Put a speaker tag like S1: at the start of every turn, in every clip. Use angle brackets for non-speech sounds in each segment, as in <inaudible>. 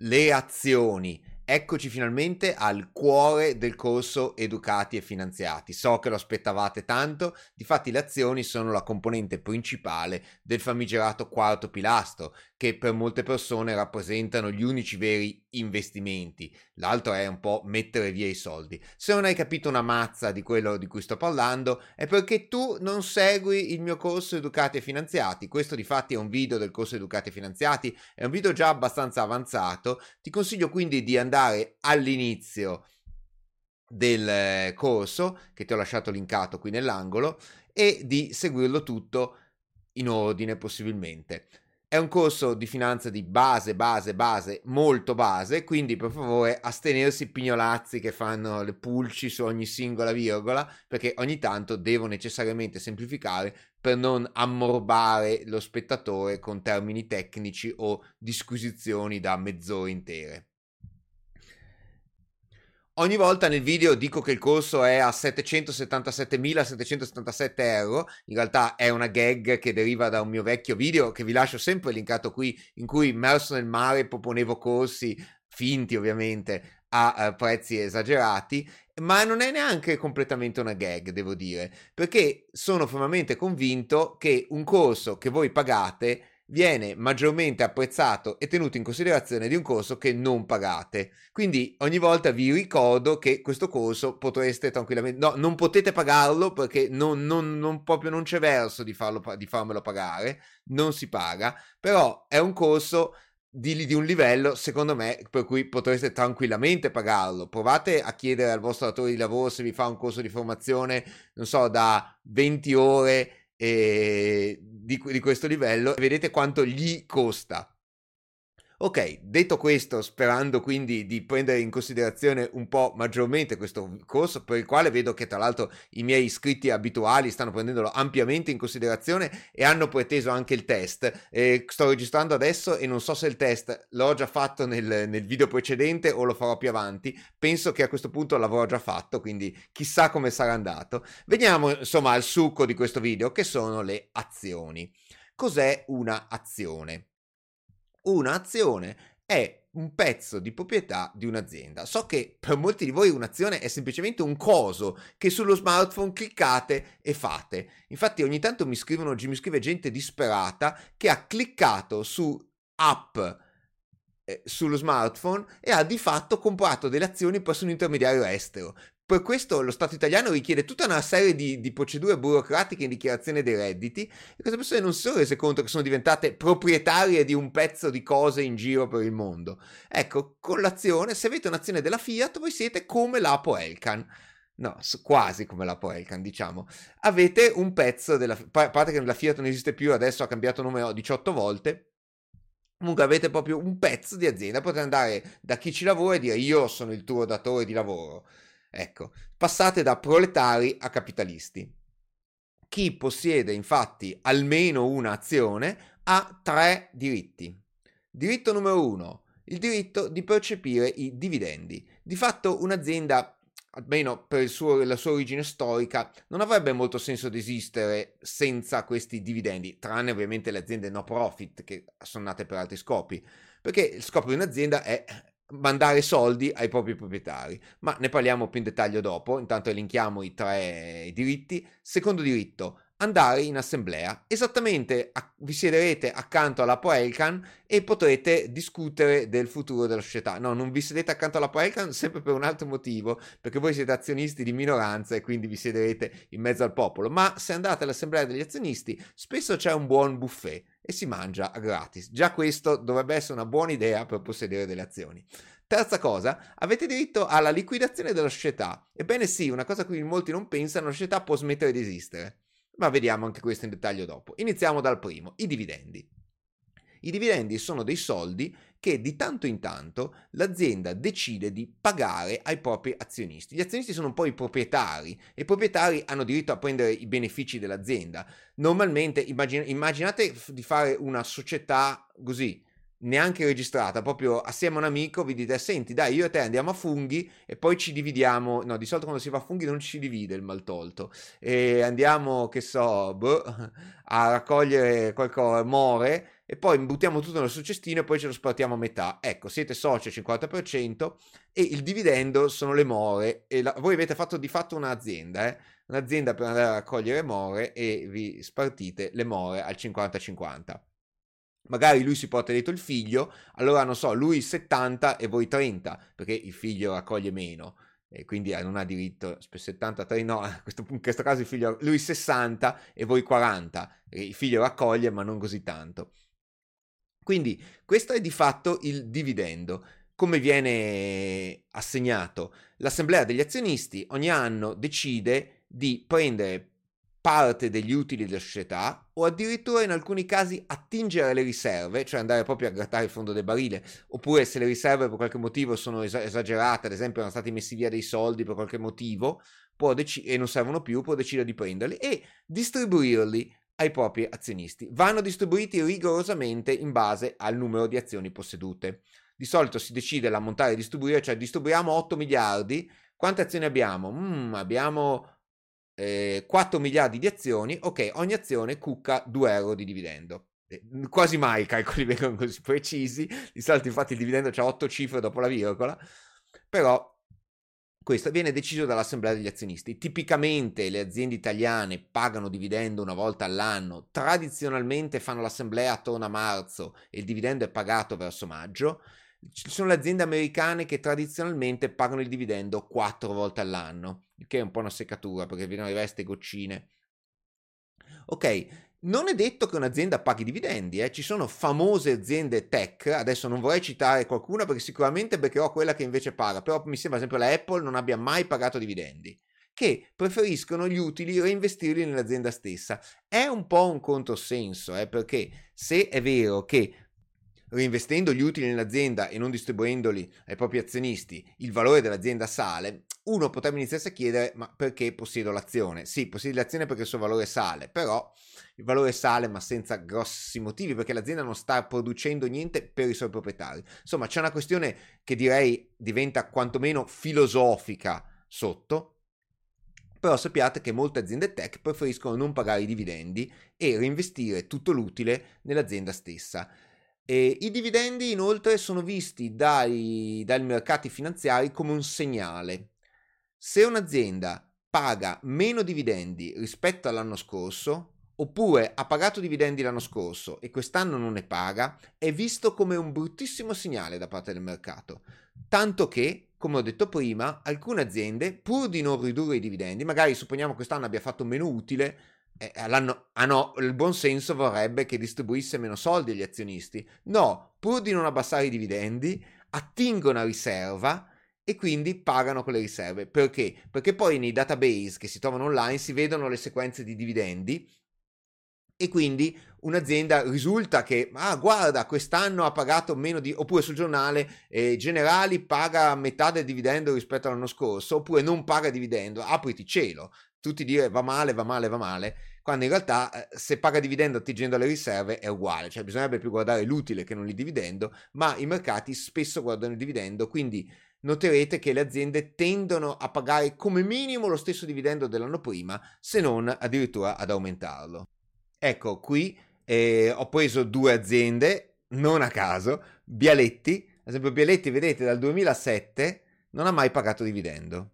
S1: le azioni. Eccoci finalmente al cuore del corso Educati e Finanziati. So che lo aspettavate tanto, difatti le azioni sono la componente principale del famigerato quarto pilastro, che per molte persone rappresentano gli unici veri investimenti, l'altro è un po' mettere via i soldi. Se non hai capito una mazza di quello di cui sto parlando è perché tu non segui il mio corso Educati e Finanziati. Questo di fatti è un video del corso Educati e Finanziati, è un video già abbastanza avanzato. Ti consiglio quindi di andare all'inizio del corso che ti ho lasciato linkato qui nell'angolo e di seguirlo tutto in ordine possibilmente. È un corso di finanza di base, base, base, molto base, quindi per favore astenersi pignolazzi che fanno le pulci su ogni singola virgola, perché ogni tanto devo necessariamente semplificare per non ammorbare lo spettatore con termini tecnici o disquisizioni da mezz'ora intere. Ogni volta nel video dico che il corso è a 777.777 euro, in realtà è una gag che deriva da un mio vecchio video che vi lascio sempre linkato qui, in cui immerso nel mare proponevo corsi finti ovviamente a uh, prezzi esagerati, ma non è neanche completamente una gag, devo dire, perché sono fermamente convinto che un corso che voi pagate viene maggiormente apprezzato e tenuto in considerazione di un corso che non pagate. Quindi ogni volta vi ricordo che questo corso potreste tranquillamente... No, non potete pagarlo perché non, non, non proprio non c'è verso di, farlo, di farmelo pagare, non si paga, però è un corso di, di, un livello, secondo me, per cui potreste tranquillamente pagarlo. Provate a chiedere al vostro datore di lavoro se vi fa un corso di formazione, non so, da 20 ore e di, di questo livello vedete quanto gli costa Ok, detto questo, sperando quindi di prendere in considerazione un po' maggiormente questo corso, per il quale vedo che tra l'altro i miei iscritti abituali stanno prendendolo ampiamente in considerazione e hanno preteso anche il test. Eh, sto registrando adesso e non so se il test l'ho già fatto nel, nel video precedente o lo farò più avanti. Penso che a questo punto l'avrò già fatto, quindi chissà come sarà andato. Veniamo insomma al succo di questo video, che sono le azioni. Cos'è una azione? Un'azione è un pezzo di proprietà di un'azienda. So che per molti di voi un'azione è semplicemente un coso che sullo smartphone cliccate e fate. Infatti ogni tanto mi scrivono, mi scrive gente disperata che ha cliccato su app eh, sullo smartphone e ha di fatto comprato delle azioni presso un intermediario estero. Per questo lo Stato italiano richiede tutta una serie di, di, procedure burocratiche in dichiarazione dei redditi e queste persone non si sono rese conto che sono diventate proprietarie di un pezzo di cose in giro per il mondo. Ecco, con l'azione, se avete un'azione della Fiat, voi siete come l'Apo Elkan. No, quasi come l'Apo Elkan, diciamo. Avete un pezzo della... A parte che la Fiat non esiste più, adesso ha cambiato nome 18 volte. Comunque avete proprio un pezzo di azienda, potete andare da chi ci lavora e dire io sono il tuo datore di lavoro Ecco, passate da proletari a capitalisti. Chi possiede infatti almeno un'azione ha tre diritti. Diritto numero uno, il diritto di percepire i dividendi. Di fatto un'azienda, almeno per suo, la sua origine storica, non avrebbe molto senso di esistere senza questi dividendi, tranne ovviamente le aziende no profit che sono nate per altri scopi, perché il scopo di un'azienda è mandare soldi ai propri proprietari. Ma ne parliamo più in dettaglio dopo, intanto elenchiamo i tre diritti. Secondo diritto, andare in assemblea. Esattamente a, vi siederete accanto alla Poelcan e potrete discutere del futuro della società. No, non vi sedete accanto alla Poelcan sempre per un altro motivo, perché voi siete azionisti di minoranza e quindi vi siederete in mezzo al popolo. Ma se andate all'assemblea degli azionisti, spesso c'è un buon buffet e si mangia gratis. Già questo dovrebbe essere una buona idea per possedere delle azioni. Terza cosa, avete diritto alla liquidazione della società. Ebbene sì, una cosa a cui molti non pensano, la società può smettere di esistere. Ma vediamo anche questo in dettaglio dopo. Iniziamo dal primo, i dividendi. I dividendi sono dei soldi che di tanto in tanto l'azienda decide di pagare ai propri azionisti. Gli azionisti sono un po' i proprietari e i proprietari hanno diritto a prendere i benefici dell'azienda. Normalmente immagin- immaginate di fare una società così, neanche registrata, proprio assieme a un amico vi dite senti dai io e te andiamo a funghi e poi ci dividiamo, no di solito quando si fa a funghi non ci divide il maltolto e andiamo che so boh, a raccogliere qualcosa, more e poi buttiamo tutto nel suo cestino e poi ce lo spartiamo a metà. Ecco, siete soci al 50% e il dividendo sono le more e la, voi avete fatto di fatto un'azienda, eh? un'azienda per andare a raccogliere more e vi spartite le more al 50-50. Magari lui si porta dietro il figlio, allora non so, lui 70 e voi 30, perché il figlio raccoglie meno e quindi non ha diritto, 73 no, <laughs> in questo caso il figlio, lui 60 e voi 40, il figlio raccoglie ma non così tanto. Quindi questo è di fatto il dividendo. Come viene assegnato? L'assemblea degli azionisti ogni anno decide di prendere parte degli utili della società o addirittura in alcuni casi attingere alle riserve, cioè andare proprio a grattare il fondo del barile, oppure se le riserve per qualche motivo sono esagerate, ad esempio erano stati messi via dei soldi per qualche motivo dec- e non servono più, può decidere di prenderli e distribuirli ai propri azionisti. Vanno distribuiti rigorosamente in base al numero di azioni possedute. Di solito si decide l'ammontare da distribuire, cioè distribuiamo 8 miliardi. Quante azioni abbiamo? Mm, abbiamo eh, 4 miliardi di azioni. Ok, ogni azione cucca 2 euro di dividendo. Eh, quasi mai i calcoli <laughs> vengono così precisi. Di solito, infatti, il dividendo ha 8 cifre dopo la virgola. Però questo viene deciso dall'assemblea degli azionisti. Tipicamente le aziende italiane pagano dividendo una volta all'anno, tradizionalmente fanno l'assemblea attorno a marzo e il dividendo è pagato verso maggio. Ci sono le aziende americane che tradizionalmente pagano il dividendo quattro volte all'anno, che è un po' una seccatura perché vengono riveste goccine. Ok, non è detto che un'azienda paghi dividendi, eh. ci sono famose aziende tech, adesso non vorrei citare qualcuna perché sicuramente beccherò quella che invece paga, però mi sembra sempre la Apple non abbia mai pagato dividendi, che preferiscono gli utili reinvestirli nell'azienda stessa. È un po' un controsenso, eh, perché se è vero che reinvestendo gli utili nell'azienda e non distribuendoli ai propri azionisti, il valore dell'azienda sale, uno potrebbe iniziarsi a chiedere ma perché possiedo l'azione? Sì, possiedi l'azione perché il suo valore sale, però il valore sale ma senza grossi motivi perché l'azienda non sta producendo niente per i suoi proprietari. Insomma, c'è una questione che direi diventa quantomeno filosofica sotto, però sappiate che molte aziende tech preferiscono non pagare i dividendi e reinvestire tutto l'utile nell'azienda stessa. E I dividendi inoltre sono visti dai, dai mercati finanziari come un segnale. Se un'azienda paga meno dividendi rispetto all'anno scorso, oppure ha pagato dividendi l'anno scorso e quest'anno non ne paga, è visto come un bruttissimo segnale da parte del mercato. Tanto che, come ho detto prima, alcune aziende, pur di non ridurre i dividendi, magari supponiamo quest'anno abbia fatto meno utile, eh, ah no, il buon senso vorrebbe che distribuisse meno soldi agli azionisti. No, pur di non abbassare i dividendi, attingono a riserva e quindi pagano quelle riserve. Perché? Perché poi nei database che si trovano online si vedono le sequenze di dividendi e quindi un'azienda risulta che, ah guarda, quest'anno ha pagato meno di, oppure sul giornale eh, Generali paga metà del dividendo rispetto all'anno scorso, oppure non paga dividendo, apriti cielo, tutti dire va male, va male, va male, quando in realtà eh, se paga dividendo attingendo alle riserve è uguale, cioè bisognerebbe più guardare l'utile che non il dividendo, ma i mercati spesso guardano il dividendo, quindi noterete che le aziende tendono a pagare come minimo lo stesso dividendo dell'anno prima, se non addirittura ad aumentarlo. Ecco, qui eh, ho preso due aziende, non a caso, Bialetti, ad esempio Bialetti, vedete, dal 2007 non ha mai pagato dividendo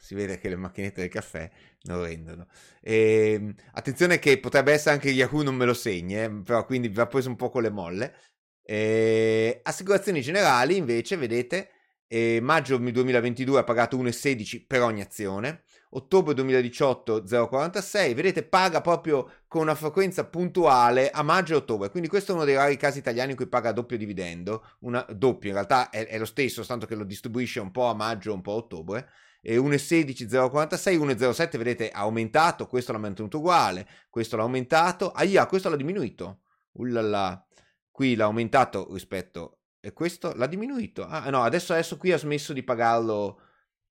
S1: si vede che le macchinette del caffè non rendono. E, ehm, attenzione che potrebbe essere anche Yahoo non me lo segni, eh, però quindi vi ha preso un po' con le molle. E, assicurazioni generali invece, vedete, e maggio 2022 ha pagato 1,16 per ogni azione, ottobre 2018 0,46, vedete paga proprio con una frequenza puntuale a maggio e ottobre, quindi questo è uno dei rari casi italiani in cui paga doppio dividendo, una, doppio in realtà è, è lo stesso, tanto che lo distribuisce un po' a maggio e un po' a ottobre, e 1,16 0,46, 1,07 vedete ha aumentato, questo l'ha mantenuto uguale, questo l'ha aumentato, ahia, questo l'ha diminuito, ullala, qui l'ha aumentato rispetto, e questo l'ha diminuito, ah no, adesso, adesso qui ha smesso di pagarlo,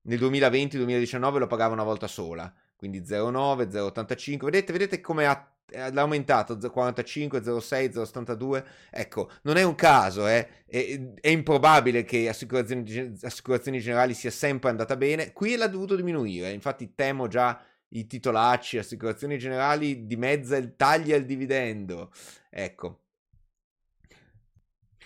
S1: nel 2020-2019 lo pagava una volta sola, quindi 0,9, 0,85, vedete, vedete come ha l'ha aumentato 45, 06, 072. Ecco, non è un caso, eh? è, è, improbabile che assicurazioni, assicurazioni generali sia sempre andata bene. Qui l'ha dovuto diminuire, infatti temo già i titolacci, assicurazioni generali dimezza il taglia il dividendo. Ecco.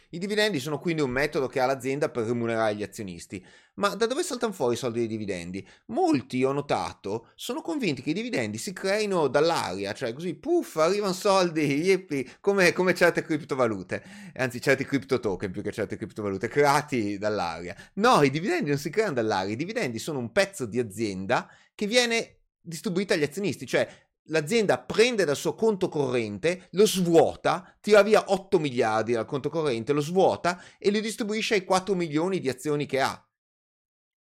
S1: I dividendi sono quindi un metodo che ha l'azienda per remunerare gli azionisti. Ma da dove saltano fuori i soldi dei dividendi? Molti, ho notato, sono convinti che i dividendi si creino dall'aria, cioè così, puff, arrivano soldi, yippie, come, come certe criptovalute, anzi certi cripto token più che certe criptovalute, creati dall'aria. No, i dividendi non si creano dall'aria, i dividendi sono un pezzo di azienda che viene distribuita agli azionisti, cioè l'azienda prende dal suo conto corrente, lo svuota, tira via 8 miliardi dal conto corrente, lo svuota e li distribuisce ai 4 milioni di azioni che ha.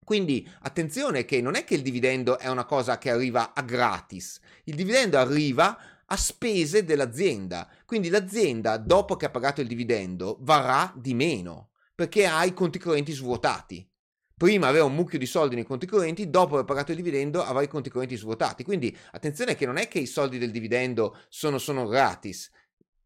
S1: Quindi attenzione che non è che il dividendo è una cosa che arriva a gratis, il dividendo arriva a spese dell'azienda, quindi l'azienda dopo che ha pagato il dividendo varrà di meno perché ha i conti correnti svuotati. Prima aveva un mucchio di soldi nei conti correnti, dopo aver pagato il dividendo avrà i conti correnti svuotati. Quindi attenzione che non è che i soldi del dividendo sono, sono gratis,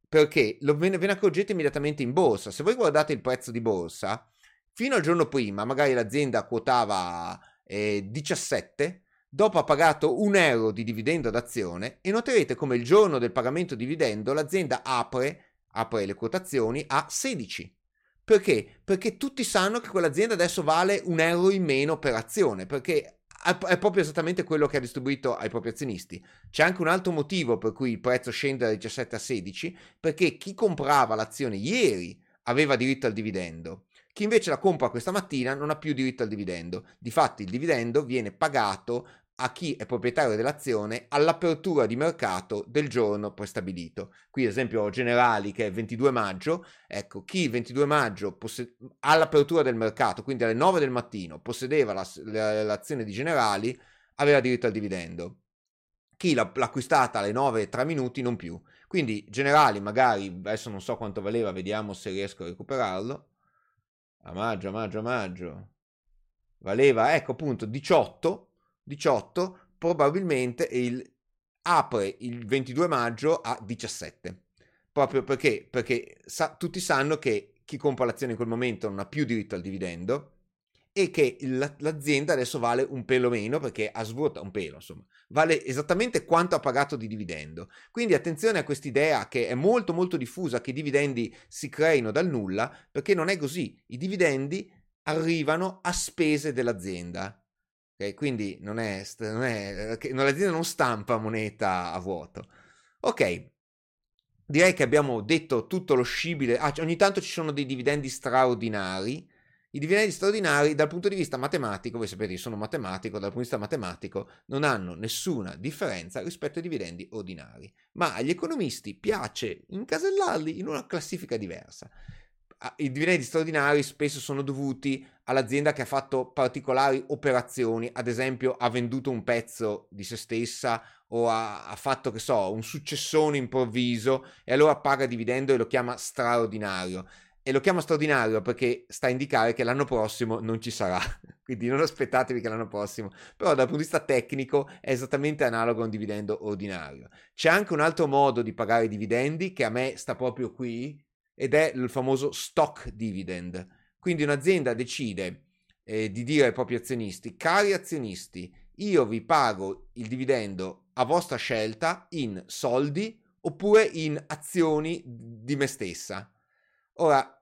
S1: perché lo, ve, ne, accorgete immediatamente in borsa. Se voi guardate il prezzo di borsa, fino al giorno prima magari l'azienda quotava eh, 17, dopo ha pagato un euro di dividendo d'azione e noterete come il giorno del pagamento dividendo l'azienda apre, apre le quotazioni a 16. Perché? Perché tutti sanno che quell'azienda adesso vale un euro in meno per azione, perché è proprio esattamente quello che ha distribuito ai propri azionisti. C'è anche un altro motivo per cui il prezzo scende da 17 a 16, perché chi comprava l'azione ieri aveva diritto al dividendo chi invece la compra questa mattina non ha più diritto al dividendo. Difatti il dividendo viene pagato a chi è proprietario dell'azione all'apertura di mercato del giorno prestabilito. Qui ad esempio Generali che è 22 maggio, ecco, chi il 22 maggio possed- all'apertura del mercato, quindi alle 9 del mattino, possedeva la, la, l'azione di Generali, aveva diritto al dividendo. Chi l'ha, l'ha acquistata alle 9 e 3 minuti non più. Quindi Generali magari, adesso non so quanto valeva, vediamo se riesco a recuperarlo a maggio, a maggio, a maggio, valeva, ecco appunto, 18, 18, probabilmente il, apre il 22 maggio a 17. Proprio perché, perché sa, tutti sanno che chi compra l'azione in quel momento non ha più diritto al dividendo e che l'azienda adesso vale un pelo meno perché ha svuotato un pelo, insomma, vale esattamente quanto ha pagato di dividendo. Quindi attenzione a quest'idea che è molto molto diffusa che i dividendi si creino dal nulla, perché non è così. I dividendi arrivano a spese dell'azienda. Okay? Quindi non è, non è, l'azienda non stampa moneta a vuoto. Ok, direi che abbiamo detto tutto lo scibile. Ah, ogni tanto ci sono dei dividendi straordinari i dividendi straordinari dal punto di vista matematico, voi sapete io sono matematico, dal punto di vista matematico non hanno nessuna differenza rispetto ai dividendi ordinari, ma agli economisti piace incasellarli in una classifica diversa. I dividendi straordinari spesso sono dovuti all'azienda che ha fatto particolari operazioni, ad esempio ha venduto un pezzo di se stessa o ha, ha, fatto, che so, un successone improvviso e allora paga dividendo e lo chiama straordinario. E lo chiamo straordinario perché sta a indicare che l'anno prossimo non ci sarà, <laughs> quindi non aspettatevi che l'anno prossimo, però dal punto di vista tecnico è esattamente analogo a un dividendo ordinario. C'è anche un altro modo di pagare i dividendi che a me sta proprio qui ed è il famoso stock dividend. Quindi un'azienda decide eh, di dire ai propri azionisti, cari azionisti, io vi pago il dividendo a vostra scelta in soldi oppure in azioni di me stessa. Ora,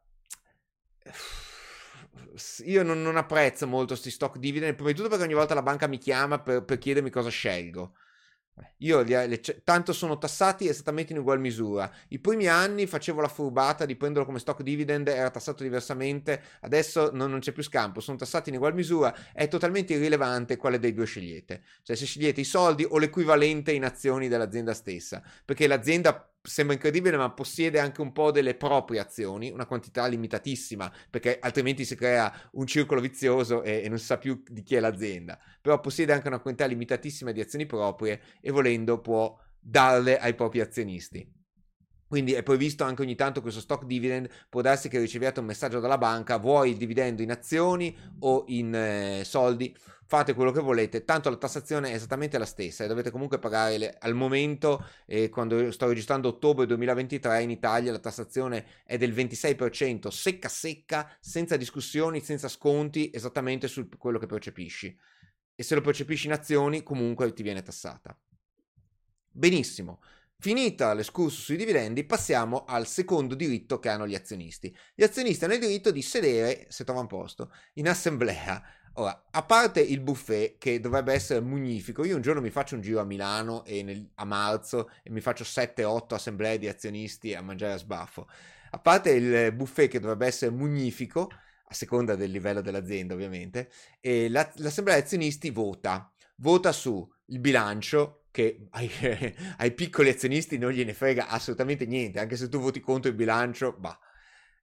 S1: <sighs> io non, non, apprezzo molto questi stock dividend, prima di tutto perché ogni volta la banca mi chiama per, per chiedermi cosa scelgo. Io li, li, tanto sono tassati esattamente in ugual misura. I primi anni facevo la furbata di prenderlo come stock dividend, era tassato diversamente, adesso non, non, c'è più scampo, sono tassati in ugual misura, è totalmente irrilevante quale dei due scegliete. Cioè se scegliete i soldi o l'equivalente in azioni dell'azienda stessa, perché l'azienda sembra incredibile, ma possiede anche un po' delle proprie azioni, una quantità limitatissima, perché altrimenti si crea un circolo vizioso e, e, non si sa più di chi è l'azienda. Però possiede anche una quantità limitatissima di azioni proprie e volendo può darle ai propri azionisti. Quindi è previsto anche ogni tanto questo stock dividend, può darsi che riceviate un messaggio dalla banca, vuoi il dividendo in azioni o in eh, soldi, fate quello che volete, tanto la tassazione è esattamente la stessa e dovete comunque pagare le, al momento, eh, quando sto registrando ottobre 2023 in Italia la tassazione è del 26%, secca secca, senza discussioni, senza sconti, esattamente su quello che percepisci. E se lo percepisci in azioni comunque ti viene tassata. Benissimo. Finita l'escursus sui dividendi, passiamo al secondo diritto che hanno gli azionisti. Gli azionisti hanno il diritto di sedere, se trovano posto, in assemblea. Ora, a parte il buffet che dovrebbe essere magnifico, io un giorno mi faccio un giro a Milano e nel, a marzo e mi faccio 7-8 assemblee di azionisti a mangiare a sbaffo. A parte il buffet che dovrebbe essere magnifico, a seconda del livello dell'azienda ovviamente, la, l'assemblea di azionisti vota. Vota su il bilancio, che ai, <laughs> ai, piccoli azionisti non gliene frega assolutamente niente, anche se tu voti contro il bilancio, bah.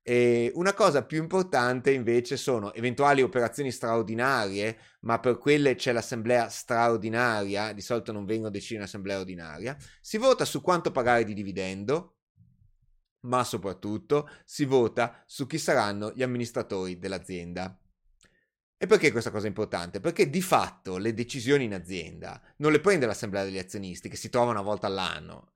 S1: E una cosa più importante invece sono eventuali operazioni straordinarie, ma per quelle c'è l'assemblea straordinaria, di solito non vengono decise in assemblea ordinaria. Si vota su quanto pagare di dividendo, ma soprattutto si vota su chi saranno gli amministratori dell'azienda. E perché questa cosa è importante? Perché di fatto le decisioni in azienda non le prende l'assemblea degli azionisti, che si trova una volta all'anno,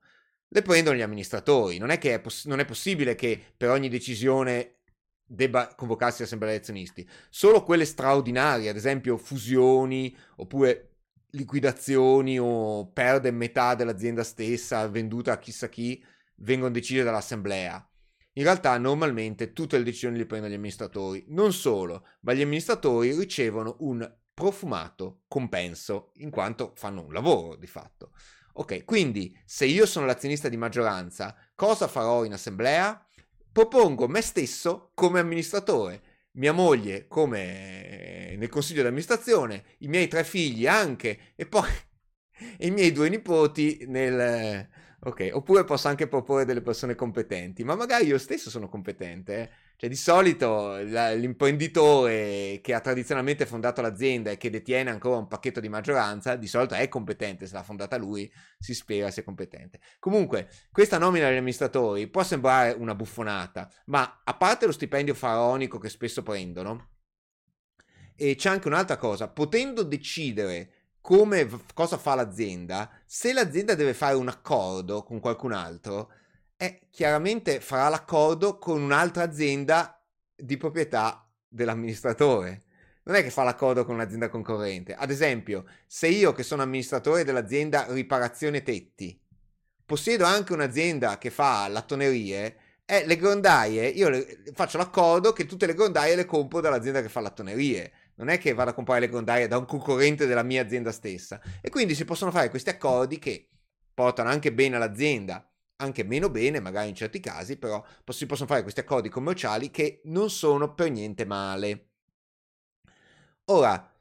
S1: le prendono gli amministratori. Non è che è, poss- non è possibile che per ogni decisione debba convocarsi l'assemblea degli azionisti. Solo quelle straordinarie, ad esempio fusioni oppure liquidazioni o perde metà dell'azienda stessa venduta a chissà chi, vengono decise dall'assemblea. In realtà normalmente tutte le decisioni le prendono gli amministratori. Non solo, ma gli amministratori ricevono un profumato compenso in quanto fanno un lavoro di fatto. Ok, quindi se io sono l'azionista di maggioranza, cosa farò in assemblea? Propongo me stesso come amministratore, mia moglie come nel consiglio di amministrazione, i miei tre figli anche e poi <laughs> i miei due nipoti nel, Ok, oppure posso anche proporre delle persone competenti, ma magari io stesso sono competente. Eh? Cioè, di solito la, l'imprenditore che ha tradizionalmente fondato l'azienda e che detiene ancora un pacchetto di maggioranza, di solito è competente, se l'ha fondata lui, si spera sia competente. Comunque, questa nomina degli amministratori può sembrare una buffonata, ma a parte lo stipendio faraonico che spesso prendono, e c'è anche un'altra cosa, potendo decidere come cosa fa l'azienda, se l'azienda deve fare un accordo con qualcun altro, eh, chiaramente farà l'accordo con un'altra azienda di proprietà dell'amministratore. Non è che fa l'accordo con un'azienda concorrente. Ad esempio, se io che sono amministratore dell'azienda riparazione tetti, possiedo anche un'azienda che fa lattonerie, eh, le grondaie, io le, faccio l'accordo che tutte le grondaie le compro dall'azienda che fa lattonerie non è che vado a comprare le grondaie da un concorrente della mia azienda stessa. E quindi si possono fare questi accordi che portano anche bene all'azienda, anche meno bene magari in certi casi, però si possono fare questi accordi commerciali che non sono per niente male. Ora,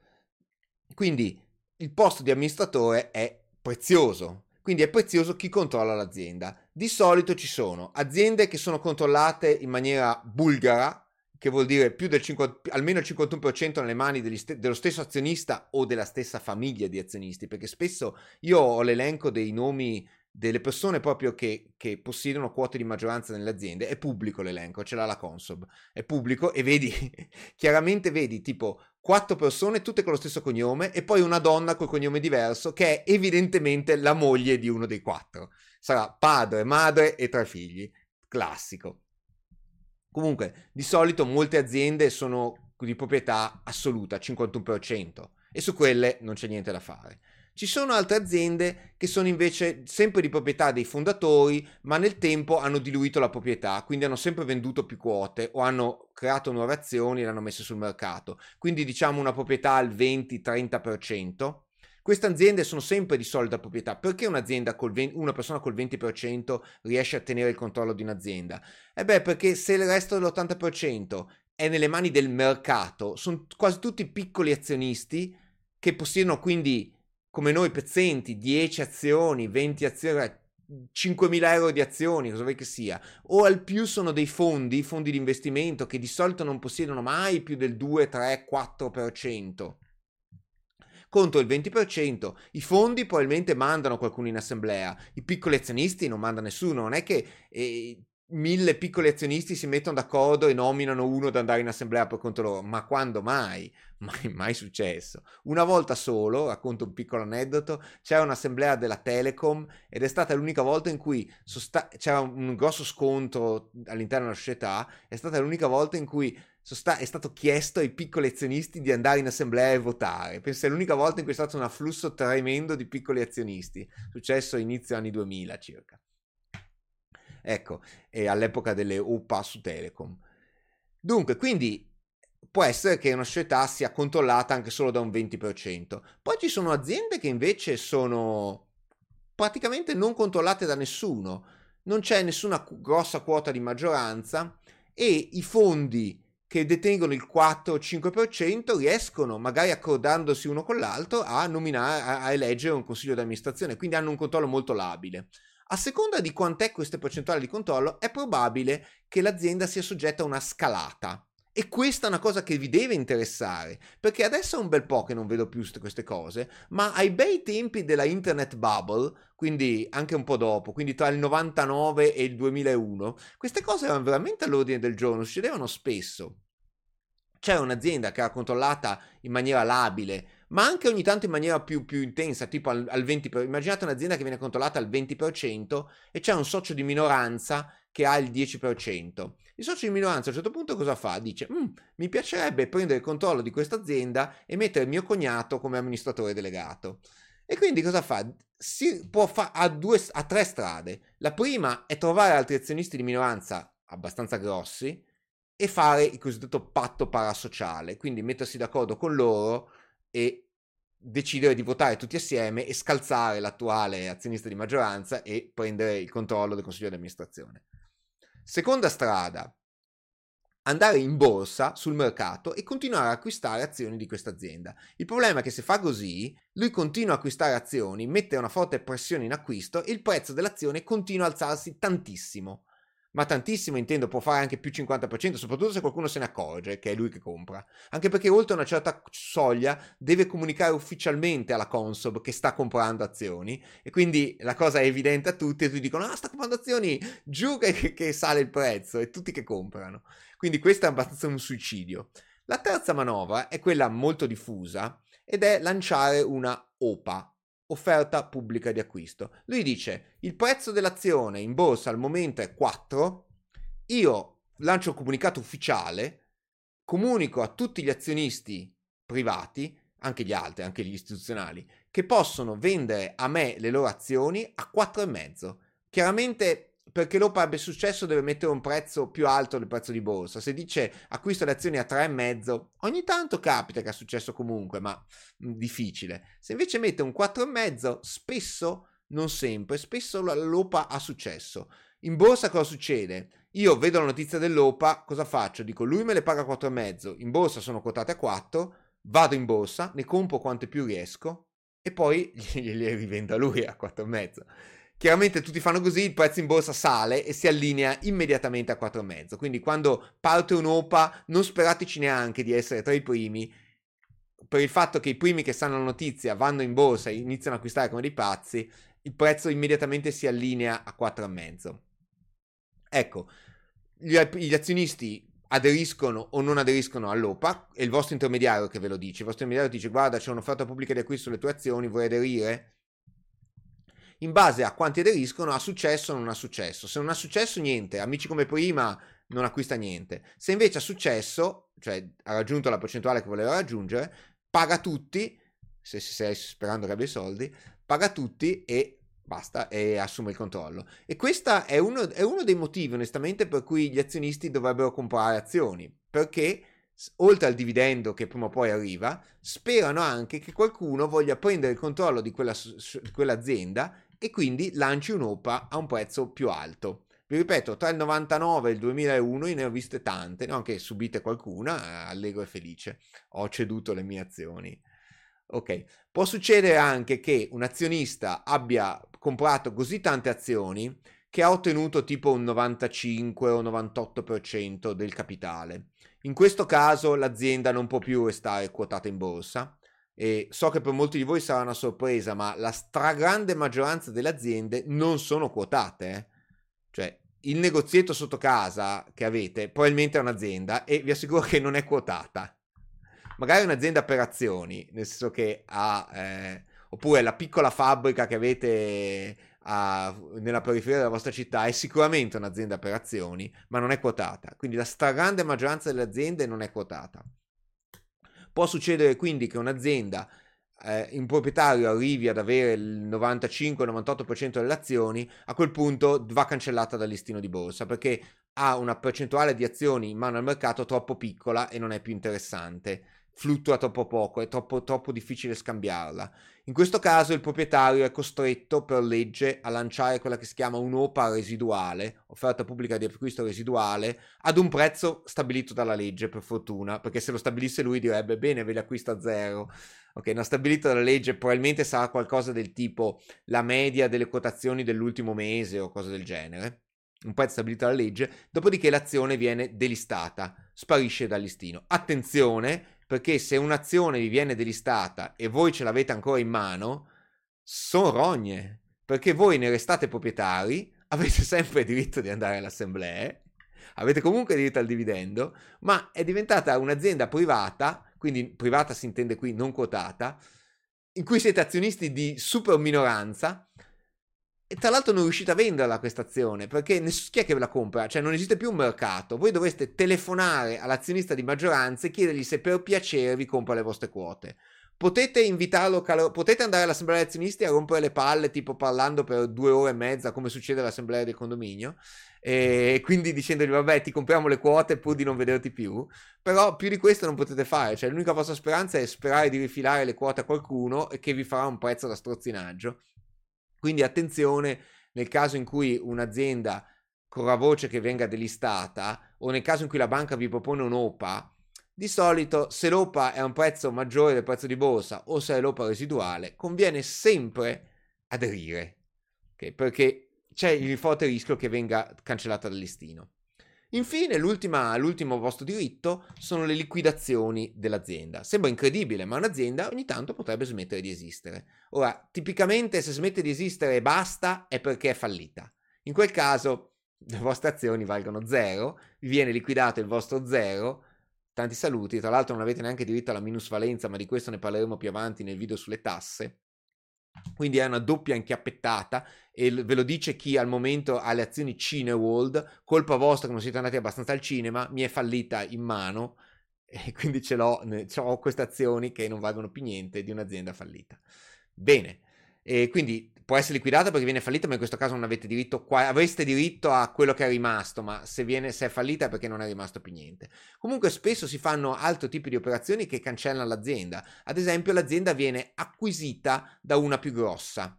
S1: quindi il posto di amministratore è prezioso, quindi è prezioso chi controlla l'azienda. Di solito ci sono aziende che sono controllate in maniera bulgara, che vuol dire più del 50, almeno il 51% nelle mani st- dello stesso azionista o della stessa famiglia di azionisti, perché spesso io ho l'elenco dei nomi delle persone proprio che, che possiedono quote di maggioranza nelle aziende, è pubblico l'elenco, ce l'ha la Consob, è pubblico e vedi, <laughs> chiaramente vedi tipo quattro persone tutte con lo stesso cognome e poi una donna col cognome diverso che è evidentemente la moglie di uno dei quattro. Sarà padre, madre e tre figli, classico. Comunque, di solito molte aziende sono di proprietà assoluta, 51%, e su quelle non c'è niente da fare. Ci sono altre aziende che sono invece sempre di proprietà dei fondatori, ma nel tempo hanno diluito la proprietà, quindi hanno sempre venduto più quote o hanno creato nuove azioni e le hanno messe sul mercato. Quindi diciamo una proprietà al 20-30%. Queste aziende sono sempre di solida proprietà. Perché col 20, una persona col 20% riesce a tenere il controllo di un'azienda? E beh, perché se il resto dell'80% è nelle mani del mercato, sono quasi tutti piccoli azionisti che possiedono quindi, come noi, pezzenti, 10 azioni, 20 azioni, 5.000 euro di azioni, cosa vuoi che sia, o al più sono dei fondi, fondi di investimento che di solito non possiedono mai più del 2, 3, 4% contro il 20%. I fondi probabilmente mandano qualcuno in assemblea, i piccoli azionisti non manda nessuno, non è che eh, mille piccoli azionisti si mettono d'accordo e nominano uno da andare in assemblea per conto loro, ma quando mai? <laughs> Mai, mai successo. Una volta solo, racconto un piccolo aneddoto, c'era un'assemblea della Telecom ed è stata l'unica volta in cui sosta- c'era un grosso scontro all'interno della società, è stata l'unica volta in cui è stato chiesto ai piccoli azionisti di andare in assemblea e votare. Penso è l'unica volta in cui è stato un afflusso tremendo di piccoli azionisti, successo inizio anni 2000 circa. Ecco, all'epoca delle UPA su Telecom. Dunque, quindi può essere che una società sia controllata anche solo da un 20%. Poi ci sono aziende che invece sono praticamente non controllate da nessuno, non c'è nessuna grossa quota di maggioranza e i fondi che detengono il 4-5% riescono, magari accordandosi uno con l'altro, a nominare, a eleggere un consiglio di amministrazione, quindi hanno un controllo molto labile. A seconda di quant'è questa percentuale di controllo, è probabile che l'azienda sia soggetta a una scalata. E questa è una cosa che vi deve interessare, perché adesso è un bel po' che non vedo più queste cose, ma ai bei tempi della internet bubble, quindi anche un po' dopo, quindi tra il 99 e il 2001, queste cose erano veramente all'ordine del giorno, succedevano spesso. C'era un'azienda che era controllata in maniera labile, ma anche ogni tanto in maniera più, più intensa, tipo al, al 20%. Immaginate un'azienda che viene controllata al 20% e c'è un socio di minoranza che ha il 10%. Il socio di minoranza a un certo punto cosa fa? Dice, mm, mi piacerebbe prendere il controllo di questa azienda e mettere mio cognato come amministratore delegato. E quindi cosa fa? Si può fare a, tre strade. La prima è trovare altri azionisti di minoranza abbastanza grossi e fare il cosiddetto patto parasociale, quindi mettersi d'accordo con loro e decidere di votare tutti assieme e scalzare l'attuale azionista di maggioranza e prendere il controllo del consiglio di amministrazione. Seconda strada, andare in borsa sul mercato e continuare a acquistare azioni di questa azienda. Il problema è che se fa così, lui continua a acquistare azioni, mette una forte pressione in acquisto e il prezzo dell'azione continua a alzarsi tantissimo ma tantissimo intendo, può fare anche più 50%, soprattutto se qualcuno se ne accorge che è lui che compra. Anche perché oltre una certa soglia deve comunicare ufficialmente alla Consob che sta comprando azioni e quindi la cosa è evidente a tutti e tutti dicono ah sta comprando azioni, giù che, che sale il prezzo e tutti che comprano. Quindi questo è abbastanza un suicidio. La terza manovra è quella molto diffusa ed è lanciare una OPA, offerta pubblica di acquisto. Lui dice il prezzo dell'azione in borsa al momento è 4, io lancio un comunicato ufficiale, comunico a tutti gli azionisti privati, anche gli altri, anche gli istituzionali, che possono vendere a me le loro azioni a 4,5. Chiaramente perché l'OPA abbia successo deve mettere un prezzo più alto del prezzo di borsa. Se dice acquisto le azioni a 3,5, ogni tanto capita che ha successo comunque, ma mh, difficile. Se invece mette un 4,5, spesso, non sempre, spesso l'OPA ha successo. In borsa cosa succede? Io vedo la notizia dell'OPA, cosa faccio? Dico lui me le paga 4,5, in borsa sono quotate a 4, vado in borsa, ne compro quante più riesco e poi <laughs> gliele rivendo a lui a 4,5. Chiaramente tutti fanno così, il prezzo in borsa sale e si allinea immediatamente a 4,5. Quindi quando parte un'OPA non sperateci neanche di essere tra i primi, per il fatto che i primi che sanno la notizia vanno in borsa e iniziano a acquistare come dei pazzi, il prezzo immediatamente si allinea a 4,5. Ecco, gli, azionisti aderiscono o non aderiscono all'OPA, è il vostro intermediario che ve lo dice. Il vostro intermediario dice guarda c'è un'offerta pubblica di acquisto sulle tue azioni, vuoi aderire? In base a quanti aderiscono ha successo o non ha successo. Se non ha successo, niente, amici come prima non acquista niente. Se invece ha successo, cioè ha raggiunto la percentuale che voleva raggiungere, paga tutti, se stai sperando che abbia i soldi, paga tutti e basta e assume il controllo. E questo è è uno dei motivi, onestamente, per cui gli azionisti dovrebbero comprare azioni, perché oltre al dividendo che prima o poi arriva, sperano anche che qualcuno voglia prendere il controllo di, quella, di quell'azienda e quindi lanci un'OPA a un prezzo più alto. Vi ripeto, tra il 99 e il 2001 ne ho viste tante, ne ho anche subite qualcuna, allegro e felice, ho ceduto le mie azioni. Ok, può succedere anche che un azionista abbia comprato così tante azioni che ha ottenuto tipo un 95 o 98% del capitale. In questo caso l'azienda non può più restare quotata in borsa e so che per molti di voi sarà una sorpresa, ma la stragrande maggioranza delle aziende non sono quotate. Eh? Cioè, il negozietto sotto casa che avete probabilmente è un'azienda e vi assicuro che non è quotata. Magari è un'azienda per azioni, nel senso che ha... Eh, oppure la piccola fabbrica che avete a, nella periferia della vostra città è sicuramente un'azienda per azioni, ma non è quotata. Quindi la stragrande maggioranza delle aziende non è quotata. Può succedere quindi che un'azienda eh, un proprietario arrivi ad avere il 95-98% delle azioni, a quel punto va cancellata dal listino di borsa perché ha una percentuale di azioni in mano al mercato troppo piccola e non è più interessante, fluttua troppo poco, è troppo, troppo difficile scambiarla. In questo caso il proprietario è costretto per legge a lanciare quella che si chiama un'OPA residuale, offerta pubblica di acquisto residuale, ad un prezzo stabilito dalla legge, per fortuna, perché se lo stabilisse lui direbbe bene, ve li acquisto a zero. Ok, non stabilito dalla legge, probabilmente sarà qualcosa del tipo la media delle quotazioni dell'ultimo mese o cose del genere. Un prezzo stabilito dalla legge, dopodiché l'azione viene delistata, sparisce dal listino. Attenzione, perché se un'azione vi viene delistata e voi ce l'avete ancora in mano, sono rogne, perché voi ne restate proprietari, <laughs> avete sempre diritto di andare all'assemblea, avete comunque diritto al dividendo, ma è diventata un'azienda privata, quindi privata si intende qui non quotata, in cui siete azionisti di super minoranza e tra l'altro non riuscite a venderla questa azione perché ness- chi è che la compra? Cioè non esiste più un mercato. Voi dovreste telefonare all'azionista di maggioranza e chiedergli se per piacere vi compra le vostre quote. Potete invitarlo, potete andare all'assemblea degli azionisti a rompere le palle, tipo parlando per due ore e mezza, come succede all'assemblea del condominio, e quindi dicendogli vabbè ti compriamo le quote pur di non vederti più, però più di questo non potete fare, cioè l'unica vostra speranza è sperare di rifilare le quote a qualcuno che vi farà un prezzo da strozzinaggio quindi attenzione nel caso in cui un'azienda corra voce che venga delistata o nel caso in cui la banca vi propone un'OPA, di solito se l'OPA è a un prezzo maggiore del prezzo di borsa o se è l'OPA residuale, conviene sempre aderire, okay? perché c'è il forte rischio che venga cancellata dal listino. Infine, l'ultimo vostro diritto sono le liquidazioni dell'azienda. Sembra incredibile, ma un'azienda ogni tanto potrebbe smettere di esistere. Ora, tipicamente se smette di esistere e basta è perché è fallita. In quel caso <laughs> le vostre azioni valgono zero, vi viene liquidato il vostro zero. Tanti saluti, tra l'altro non avete neanche diritto alla minusvalenza, ma di questo ne parleremo più avanti nel video sulle tasse. Quindi è una doppia inchiappettata e ve lo dice chi al momento ha le azioni Cineworld, colpa vostra che non siete andati abbastanza al cinema, mi è fallita in mano e <laughs> quindi ce l'ho, ho queste azioni che non valgono più niente di un'azienda fallita. Bene, e quindi può essere liquidata perché viene fallita, ma in questo caso non avete diritto, qua, avreste diritto a quello che è rimasto, ma se, viene, se è fallita è perché non è rimasto più niente. Comunque spesso si fanno altri tipi di operazioni che cancellano l'azienda. Ad esempio l'azienda viene acquisita da una più grossa.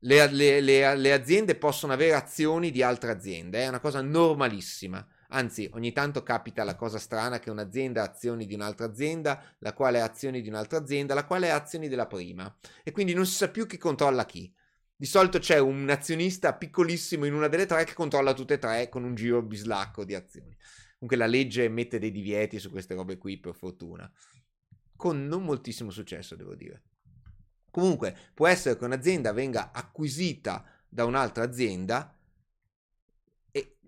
S1: Le, le, le, le aziende possono avere azioni di altre aziende, è una cosa normalissima. Anzi, ogni tanto capita la cosa strana che un'azienda ha azioni di un'altra azienda, la quale ha azioni di un'altra azienda, la quale ha azioni della prima. E quindi non si sa più chi controlla chi. Di solito c'è un azionista piccolissimo in una delle tre che controlla tutte e tre con un giro bislacco di azioni. Comunque la legge mette dei divieti su queste robe qui, per fortuna. Con non moltissimo successo, devo dire. Comunque, può essere che un'azienda venga acquisita da un'altra azienda e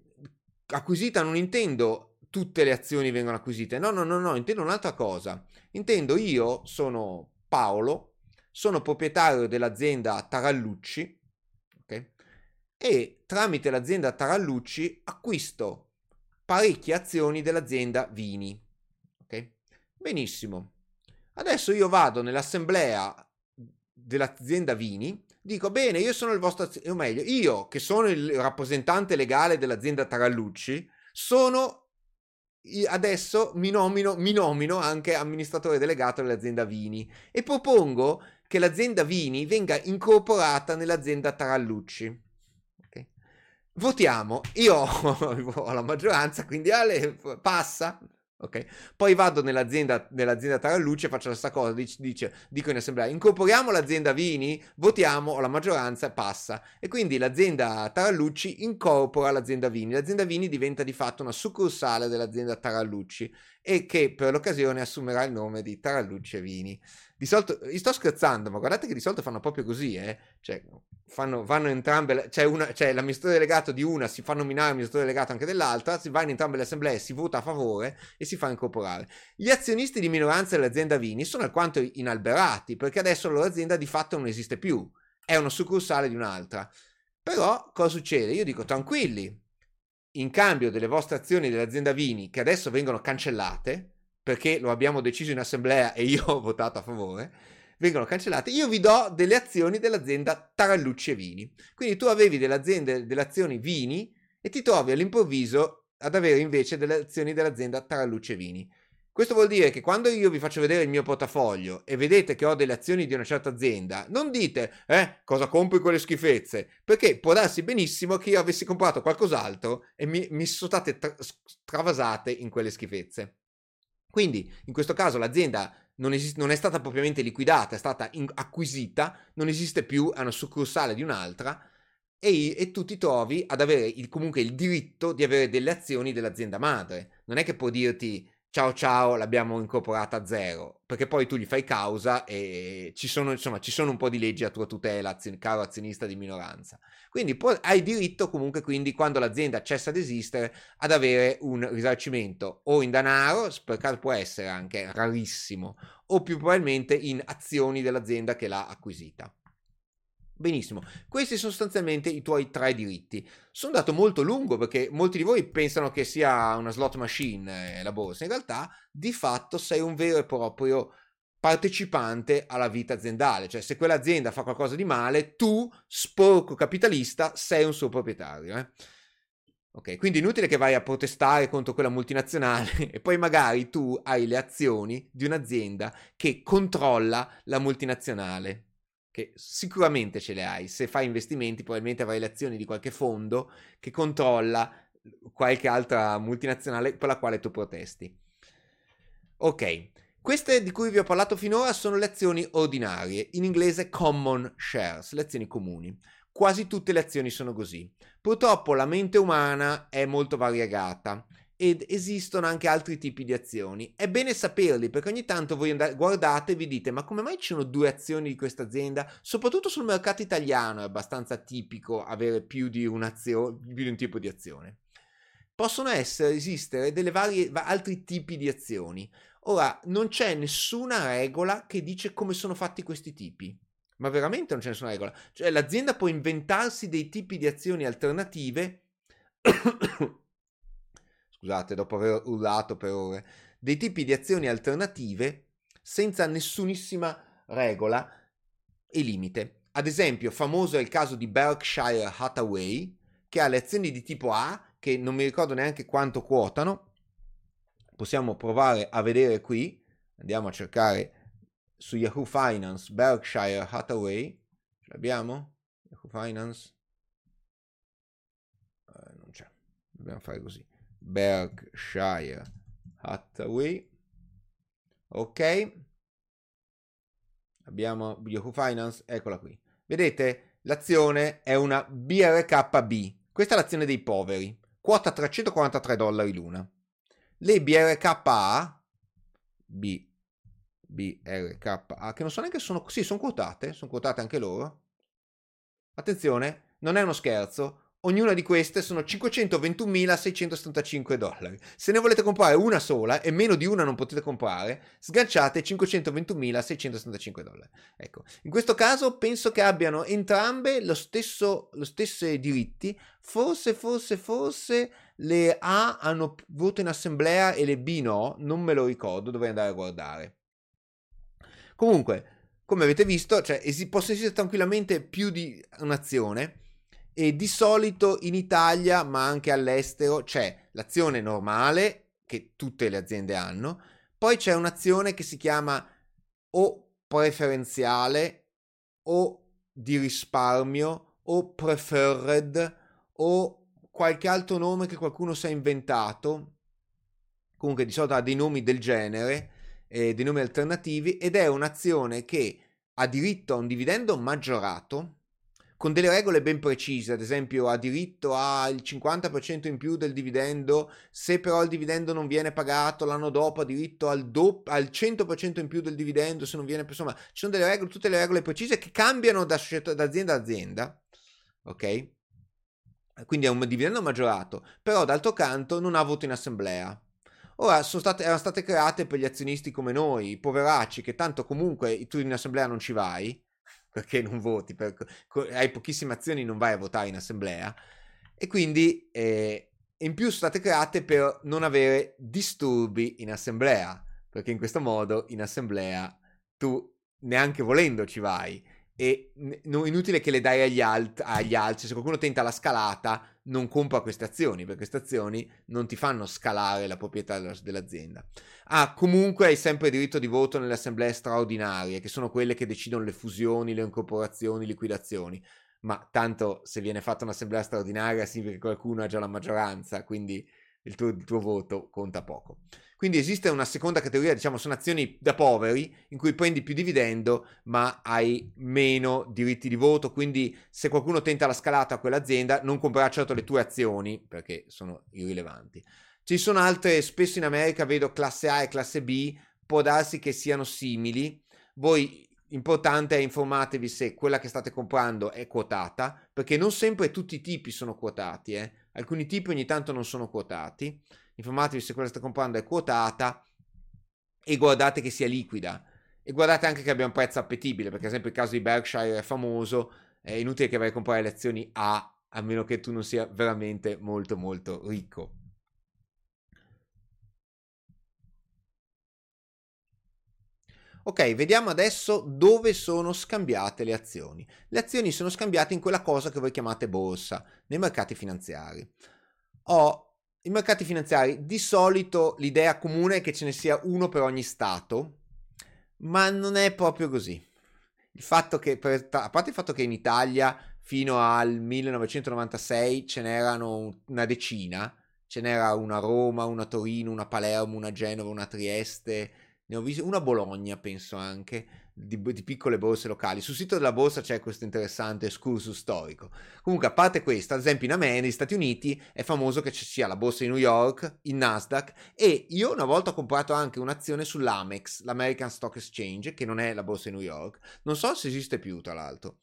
S1: acquisita non intendo tutte le azioni vengono acquisite. No, no, no, no, intendo un'altra cosa. Intendo io sono Paolo, sono proprietario dell'azienda Tarallucci okay? e tramite l'azienda Tarallucci acquisto parecchie azioni dell'azienda Vini. Okay? Benissimo. Adesso io vado nell'assemblea dell'azienda Vini, dico bene, io sono il vostro, o meglio, io che sono il rappresentante legale dell'azienda Tarallucci, sono adesso mi nomino, mi nomino anche amministratore delegato dell'azienda Vini e propongo che l'azienda Vini venga incorporata nell'azienda Tarallucci. Okay. Votiamo, io <laughs> ho la maggioranza, quindi Ale passa. Okay. Poi vado nell'azienda, nell'azienda Tarallucci e faccio la stessa cosa, dice, dice, dico in assemblea, incorporiamo l'azienda Vini, votiamo, ho la maggioranza, passa. E quindi l'azienda Tarallucci incorpora l'azienda Vini. L'azienda Vini diventa di fatto una succursale dell'azienda Tarallucci e che per l'occasione assumerà il nome di Tarallucci e Vini. Di solito, gli sto scherzando, ma guardate che di solito fanno proprio così, eh? Cioè, fanno, vanno entrambe, c'è, una, c'è l'amministratore delegato di una, si fa nominare l'amministratore delegato anche dell'altra, si va in entrambe le assemblee, si vota a favore e si fa incorporare. Gli azionisti di minoranza dell'azienda Vini sono alquanto inalberati, perché adesso la loro azienda di fatto non esiste più, è una succursale di un'altra. Però cosa succede? Io dico tranquilli, in cambio delle vostre azioni dell'azienda Vini, che adesso vengono cancellate, perché lo abbiamo deciso in assemblea e io <laughs> ho votato a favore, vengono cancellate, io vi do delle azioni dell'azienda Tarallucci e Vini. Quindi tu avevi delle aziende, delle azioni Vini e ti trovi all'improvviso ad avere invece delle azioni dell'azienda Tarallucci e Vini. Questo vuol dire che quando io vi faccio vedere il mio portafoglio e vedete che ho delle azioni di una certa azienda, non dite, eh, cosa compri quelle schifezze? Perché può darsi benissimo che io avessi comprato qualcos'altro e mi, mi sono state tra- travasate in quelle schifezze. Quindi, in questo caso, l'azienda non, esiste, non è stata propriamente liquidata, è stata in- acquisita, non esiste più, è una succursale di un'altra, e, e, tu ti trovi ad avere il, comunque il diritto di avere delle azioni dell'azienda madre. Non è che può dirti ciao ciao l'abbiamo incorporata a zero, perché poi tu gli fai causa e ci sono, insomma, ci sono un po' di leggi a tua tutela, azion- caro azionista di minoranza. Quindi pu- hai diritto comunque, quindi, quando l'azienda cessa di esistere, ad avere un risarcimento o in denaro, per caso può essere anche rarissimo, o più probabilmente in azioni dell'azienda che l'ha acquisita. Benissimo, questi sono sostanzialmente i tuoi tre diritti. Sono andato molto lungo perché molti di voi pensano che sia una slot machine eh, la borsa. In realtà, di fatto, sei un vero e proprio partecipante alla vita aziendale. Cioè, se quell'azienda fa qualcosa di male, tu, sporco capitalista, sei un suo proprietario. Eh? Ok, quindi inutile che vai a protestare contro quella multinazionale <laughs> e poi magari tu hai le azioni di un'azienda che controlla la multinazionale che sicuramente ce le hai. Se fai investimenti, probabilmente avrai le azioni di qualche fondo che controlla qualche altra multinazionale per la quale tu protesti. Ok, queste di cui vi ho parlato finora sono le azioni ordinarie, in inglese common shares, le azioni comuni. Quasi tutte le azioni sono così. Purtroppo la mente umana è molto variegata ed esistono anche altri tipi di azioni. È bene saperli perché ogni tanto voi andate, guardate e vi dite ma come mai ci sono due azioni di questa azienda? Soprattutto sul mercato italiano è abbastanza tipico avere più di, più di un tipo di azione. Possono essere, esistere delle varie, altri tipi di azioni. Ora, non c'è nessuna regola che dice come sono fatti questi tipi. Ma veramente non c'è nessuna regola. Cioè l'azienda può inventarsi dei tipi di azioni alternative scusate, dopo aver urlato per ore, dei tipi di azioni alternative senza nessunissima regola e limite. Ad esempio, famoso è il caso di Berkshire Hathaway, che ha le azioni di tipo A, che non mi ricordo neanche quanto quotano. Possiamo provare a vedere qui. Andiamo a cercare su Yahoo Finance Berkshire Hathaway. Ce l'abbiamo? Yahoo Finance? Eh, non c'è. Dobbiamo fare così. Berkshire Hathaway. Ok. Abbiamo Yahoo Finance, eccola qui. Vedete, l'azione è una BRKB. Questa è l'azione dei poveri. Quota 343 dollari l'una. Le BRKA, B, BRKA, che non so neanche se sono, sì, sono quotate, sono quotate anche loro. Attenzione, non è uno scherzo, Ognuna di queste sono 521.675 dollari. Se ne volete comprare una sola e meno di una non potete comprare, sganciate 521.675 dollari. Ecco, in questo caso penso che abbiano entrambe lo stesso, lo stesso diritti. Forse, forse, forse le A hanno voto in assemblea e le B no, non me lo ricordo, dovrei andare a guardare. Comunque, come avete visto, cioè, esi- possono esistere tranquillamente più di un'azione e di solito in Italia, ma anche all'estero, c'è l'azione normale che tutte le aziende hanno, poi c'è un'azione che si chiama o preferenziale o di risparmio o preferred o qualche altro nome che qualcuno si è inventato. Comunque di solito ha dei nomi del genere, eh, dei nomi alternativi ed è un'azione che ha diritto a un dividendo maggiorato con delle regole ben precise, ad esempio ha diritto al 50% in più del dividendo, se però il dividendo non viene pagato l'anno dopo ha diritto al, do- al 100% in più del dividendo se non viene, insomma, ci sono delle regole, tutte le regole precise che cambiano da, da azienda a azienda, ok? Quindi è un dividendo maggiorato, però d'altro canto non ha voto in assemblea. Ora, state, erano state create per gli azionisti come noi, poveracci, che tanto comunque tu in assemblea non ci vai, perché non voti, per, hai pochissime azioni, non vai a votare in assemblea. E quindi eh, in più sono state create per non avere disturbi in assemblea, perché in questo modo in assemblea tu neanche volendo ci vai. E non inutile che le dai agli, alt, agli altri, se qualcuno tenta la scalata non compra queste azioni, perché queste azioni non ti fanno scalare la proprietà dell'azienda. Ah, comunque hai sempre diritto di voto nelle assemblee straordinarie, che sono quelle che decidono le fusioni, le incorporazioni, liquidazioni. Ma tanto se viene fatta un'assemblea straordinaria significa che qualcuno ha già la maggioranza, quindi il tuo, il tuo voto conta poco. Quindi esiste una seconda categoria, diciamo, sono azioni da poveri in cui prendi più dividendo ma hai meno diritti di voto, quindi se qualcuno tenta la scalata a quell'azienda non comprerà certo le tue azioni perché sono irrilevanti. Ci sono altre, spesso in America vedo classe A e classe B, può darsi che siano simili. Voi importante è informatevi se quella che state comprando è quotata, perché non sempre tutti i tipi sono quotati, eh. Alcuni tipi ogni tanto non sono quotati. Informatevi se quella che state comprando è quotata e guardate che sia liquida. E guardate anche che abbia un prezzo appetibile perché ad esempio il caso di Berkshire è famoso è inutile che vai a comprare le azioni A a meno che tu non sia veramente molto molto ricco Ok, vediamo adesso dove sono scambiate le azioni. Le azioni sono scambiate in quella cosa che voi chiamate borsa, nei mercati finanziari. Ho i mercati finanziari, di solito l'idea comune è che ce ne sia uno per ogni stato, ma non è proprio così. Il fatto che, per, a parte il fatto che in Italia fino al 1996 ce n'erano una decina, ce n'era una Roma, una Torino, una Palermo, una Genova, una Trieste, ne ho viste una Bologna penso anche, di, di, piccole borse locali. Sul sito della borsa c'è questo interessante excursus storico. Comunque, a parte questo, ad esempio in America, negli Stati Uniti, è famoso che ci sia la borsa di New York, il Nasdaq, e io una volta ho comprato anche un'azione sull'Amex, l'American Stock Exchange, che non è la borsa di New York. Non so se esiste più, tra l'altro.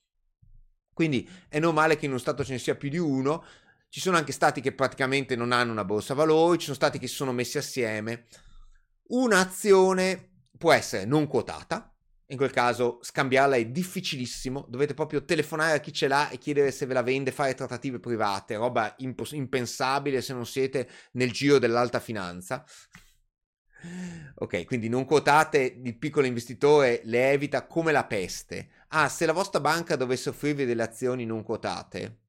S1: Quindi è normale che in uno stato ce ne sia più di uno. Ci sono anche stati che praticamente non hanno una borsa valori, ci sono stati che si sono messi assieme. Un'azione può essere non quotata, in quel caso scambiarla è difficilissimo, dovete proprio telefonare a chi ce l'ha e chiedere se ve la vende, fare trattative private, roba impos- impensabile se non siete nel giro dell'alta finanza. Ok, quindi non quotate, il piccolo investitore le evita come la peste. Ah, se la vostra banca dovesse offrirvi delle azioni non quotate,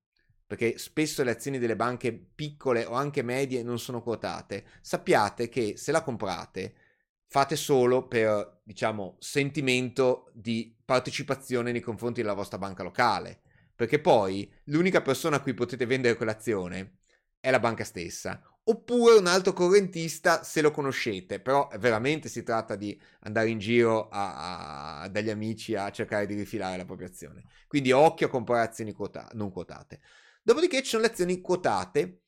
S1: perché spesso le azioni delle banche piccole o anche medie non sono quotate, sappiate che se la comprate fate solo per, diciamo, sentimento di partecipazione nei confronti della vostra banca locale, perché poi l'unica persona a cui potete vendere quell'azione è la banca stessa, oppure un altro correntista se lo conoscete, però veramente si tratta di andare in giro a, a, dagli amici a cercare di rifilare la propria azione. Quindi occhio a comprare azioni quota- non quotate. Dopodiché ci sono le azioni quotate.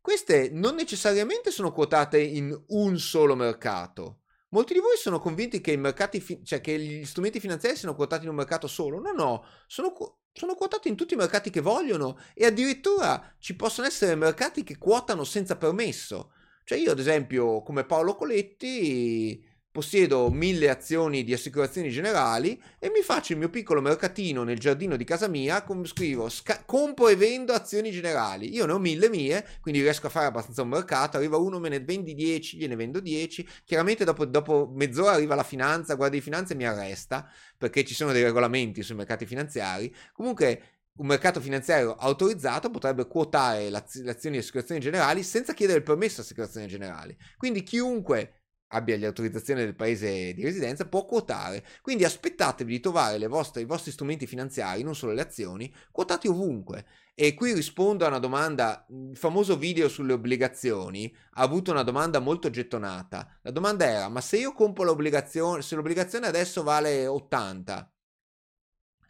S1: Queste non necessariamente sono quotate in un solo mercato, Molti di voi sono convinti che, mercati cioè che gli strumenti finanziari siano quotati in un mercato solo. No, no, sono, sono quotati in tutti i mercati che vogliono e addirittura ci possono essere mercati che quotano senza permesso. Cioè io ad esempio come Paolo Coletti possiedo mille azioni di assicurazioni generali e mi faccio il mio piccolo mercatino nel giardino di casa mia, com- scrivo sca- compro e vendo azioni generali. Io ne ho mille mie, quindi riesco a fare abbastanza un mercato. Arriva uno, me ne vendi 10, gliene vendo 10. Chiaramente dopo, dopo mezz'ora arriva la finanza, guarda di finanza e mi arresta perché ci sono dei regolamenti sui mercati finanziari. Comunque un mercato finanziario autorizzato potrebbe quotare le azioni di assicurazioni generali senza chiedere il permesso alle assicurazioni generali. Quindi chiunque abbia le autorizzazioni del paese di residenza può quotare. Quindi aspettatevi di trovare vostre, i vostri strumenti finanziari, non solo le azioni, quotati ovunque. E qui rispondo a una domanda, il famoso video sulle obbligazioni ha avuto una domanda molto gettonata. La domanda era, ma se io compro l'obbligazione, se l'obbligazione adesso vale 80,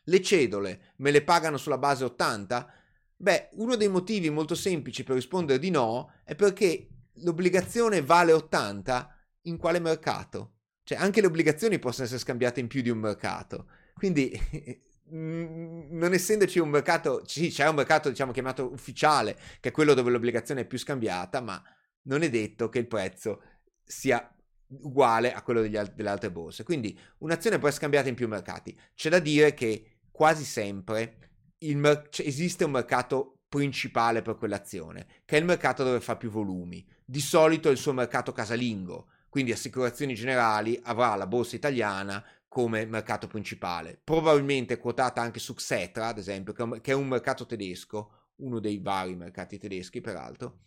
S1: le cedole me le pagano sulla base 80? Beh, uno dei motivi molto semplici per rispondere di no è perché l'obbligazione vale 80 in quale mercato? Cioè anche le obbligazioni possono essere scambiate in più di un mercato. Quindi <laughs> non essendoci un mercato, sì, c'è un mercato diciamo chiamato ufficiale, che è quello dove l'obbligazione è più scambiata, ma non è detto che il prezzo sia uguale a quello degli, delle altre borse. Quindi un'azione può essere scambiata in più mercati. C'è da dire che quasi sempre mer- cioè, esiste un mercato principale per quell'azione, che è il mercato dove fa più volumi. Di solito è il suo mercato casalingo, quindi assicurazioni generali avrà la borsa italiana come mercato principale. Probabilmente quotata anche su Xetra, ad esempio, che è un mercato tedesco, uno dei vari mercati tedeschi peraltro,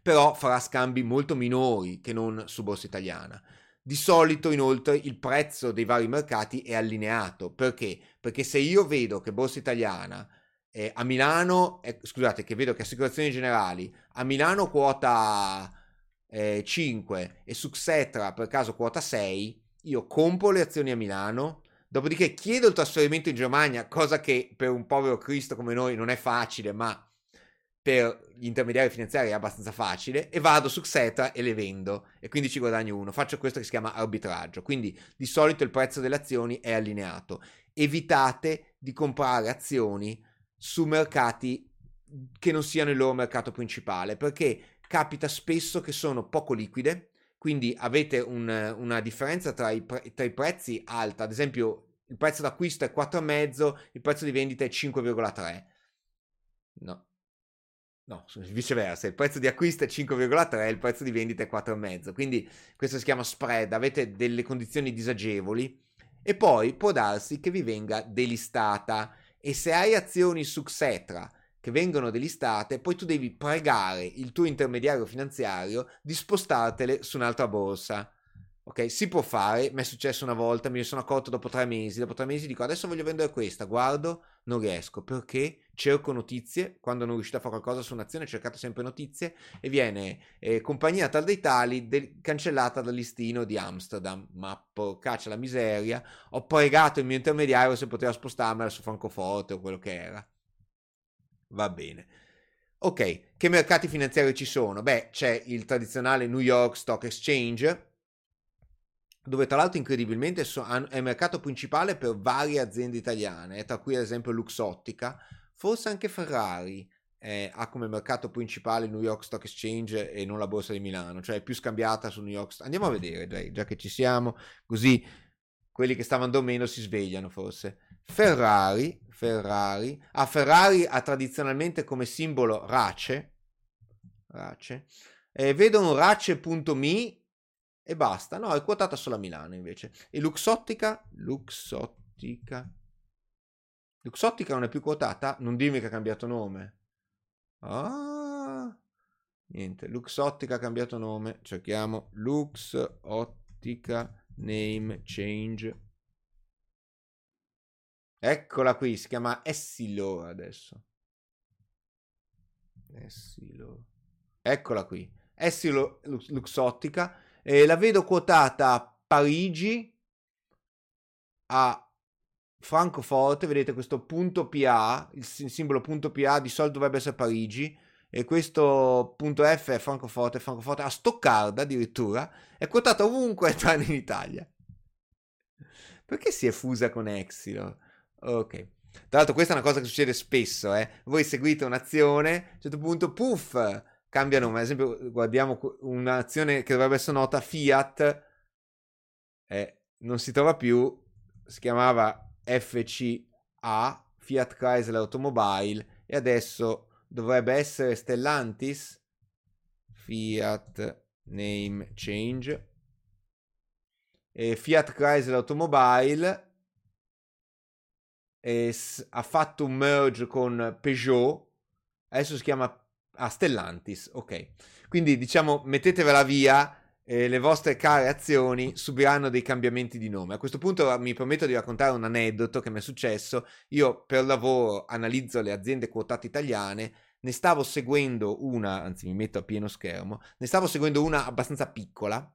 S1: però farà scambi molto minori che non su borsa italiana. Di solito inoltre il prezzo dei vari mercati è allineato, perché? Perché se io vedo che borsa italiana eh, a Milano, eh, scusate, che vedo che assicurazioni generali a Milano quota eh, 5 e su Xetra per caso quota 6, io compro le azioni a Milano, dopodiché chiedo il trasferimento in Germania, cosa che per un povero Cristo come noi non è facile, ma per gli intermediari finanziari è abbastanza facile, e vado su Xetra e le vendo, e quindi ci guadagno uno. Faccio questo che si chiama arbitraggio, quindi di solito il prezzo delle azioni è allineato. Evitate di comprare azioni su mercati che non siano il loro mercato principale, perché capita spesso che sono poco liquide, quindi avete un, una differenza tra i, pre- tra i, prezzi alta, ad esempio il prezzo d'acquisto è 4,5, il prezzo di vendita è 5,3. No. No, viceversa, il prezzo di acquisto è 5,3, il prezzo di vendita è 4,5. Quindi questo si chiama spread, avete delle condizioni disagevoli e poi può darsi che vi venga delistata e se hai azioni su Xetra che vengono delistate, poi tu devi pregare il tuo intermediario finanziario di spostartele su un'altra borsa. Ok, si può fare, mi è successo una volta, mi sono accorto dopo tre mesi, dopo tre mesi dico adesso voglio vendere questa, guardo, non riesco, perché cerco notizie, quando non riuscite a fare qualcosa su un'azione cercate sempre notizie e viene eh, compagnia tal dei tali de- cancellata dal listino di Amsterdam, ma porcaccia la miseria, ho pregato il mio intermediario se poteva spostarmela su Francoforte o quello che era. Va bene. Ok, che mercati finanziari ci sono? Beh, c'è il tradizionale New York Stock Exchange, dove tra l'altro incredibilmente è il mercato principale per varie aziende italiane, tra cui ad esempio Luxottica, forse anche Ferrari eh, ha come mercato principale il New York Stock Exchange e non la borsa di Milano, cioè è più scambiata sul New York Andiamo a vedere, già che ci siamo, così quelli che stavano dormendo si svegliano forse. Ferrari, Ferrari, ah, Ferrari ha tradizionalmente come simbolo Race, Race, e vedo un Race.me e basta, no, è quotata solo a Milano invece. E Luxottica, Luxottica, Luxottica non è più quotata? Non dimmi che ha cambiato nome. Ah, niente, Luxottica ha cambiato nome, cerchiamo Luxottica name change. Eccola qui, si chiama Essilor adesso. Essilor. Eccola qui. Essilor Luxottica. Eh, la vedo quotata a Parigi, a Francoforte, vedete questo punto PA, il simbolo punto PA di solito dovrebbe essere Parigi, e questo punto F è Francoforte, Francoforte a Stoccarda addirittura, è quotata ovunque <laughs> tranne in Italia. Perché si è fusa con Exilor? Ok. Tra l'altro questa è una cosa che succede spesso, eh. Voi seguite un'azione, a un certo punto, puff, cambia nome. Ad esempio, guardiamo un'azione che dovrebbe essere nota Fiat, eh, non si trova più, si chiamava FCA, Fiat Chrysler Automobile, e adesso dovrebbe essere Stellantis, Fiat Name Change, e Fiat Chrysler Automobile s- ha fatto un merge con Peugeot, adesso si chiama ah, Stellantis, ok. Quindi diciamo mettetevela via, eh, le vostre care azioni subiranno dei cambiamenti di nome. A questo punto mi permetto di raccontare un aneddoto che mi è successo. Io per lavoro analizzo le aziende quotate italiane, ne stavo seguendo una, anzi mi metto a pieno schermo, ne stavo seguendo una abbastanza piccola.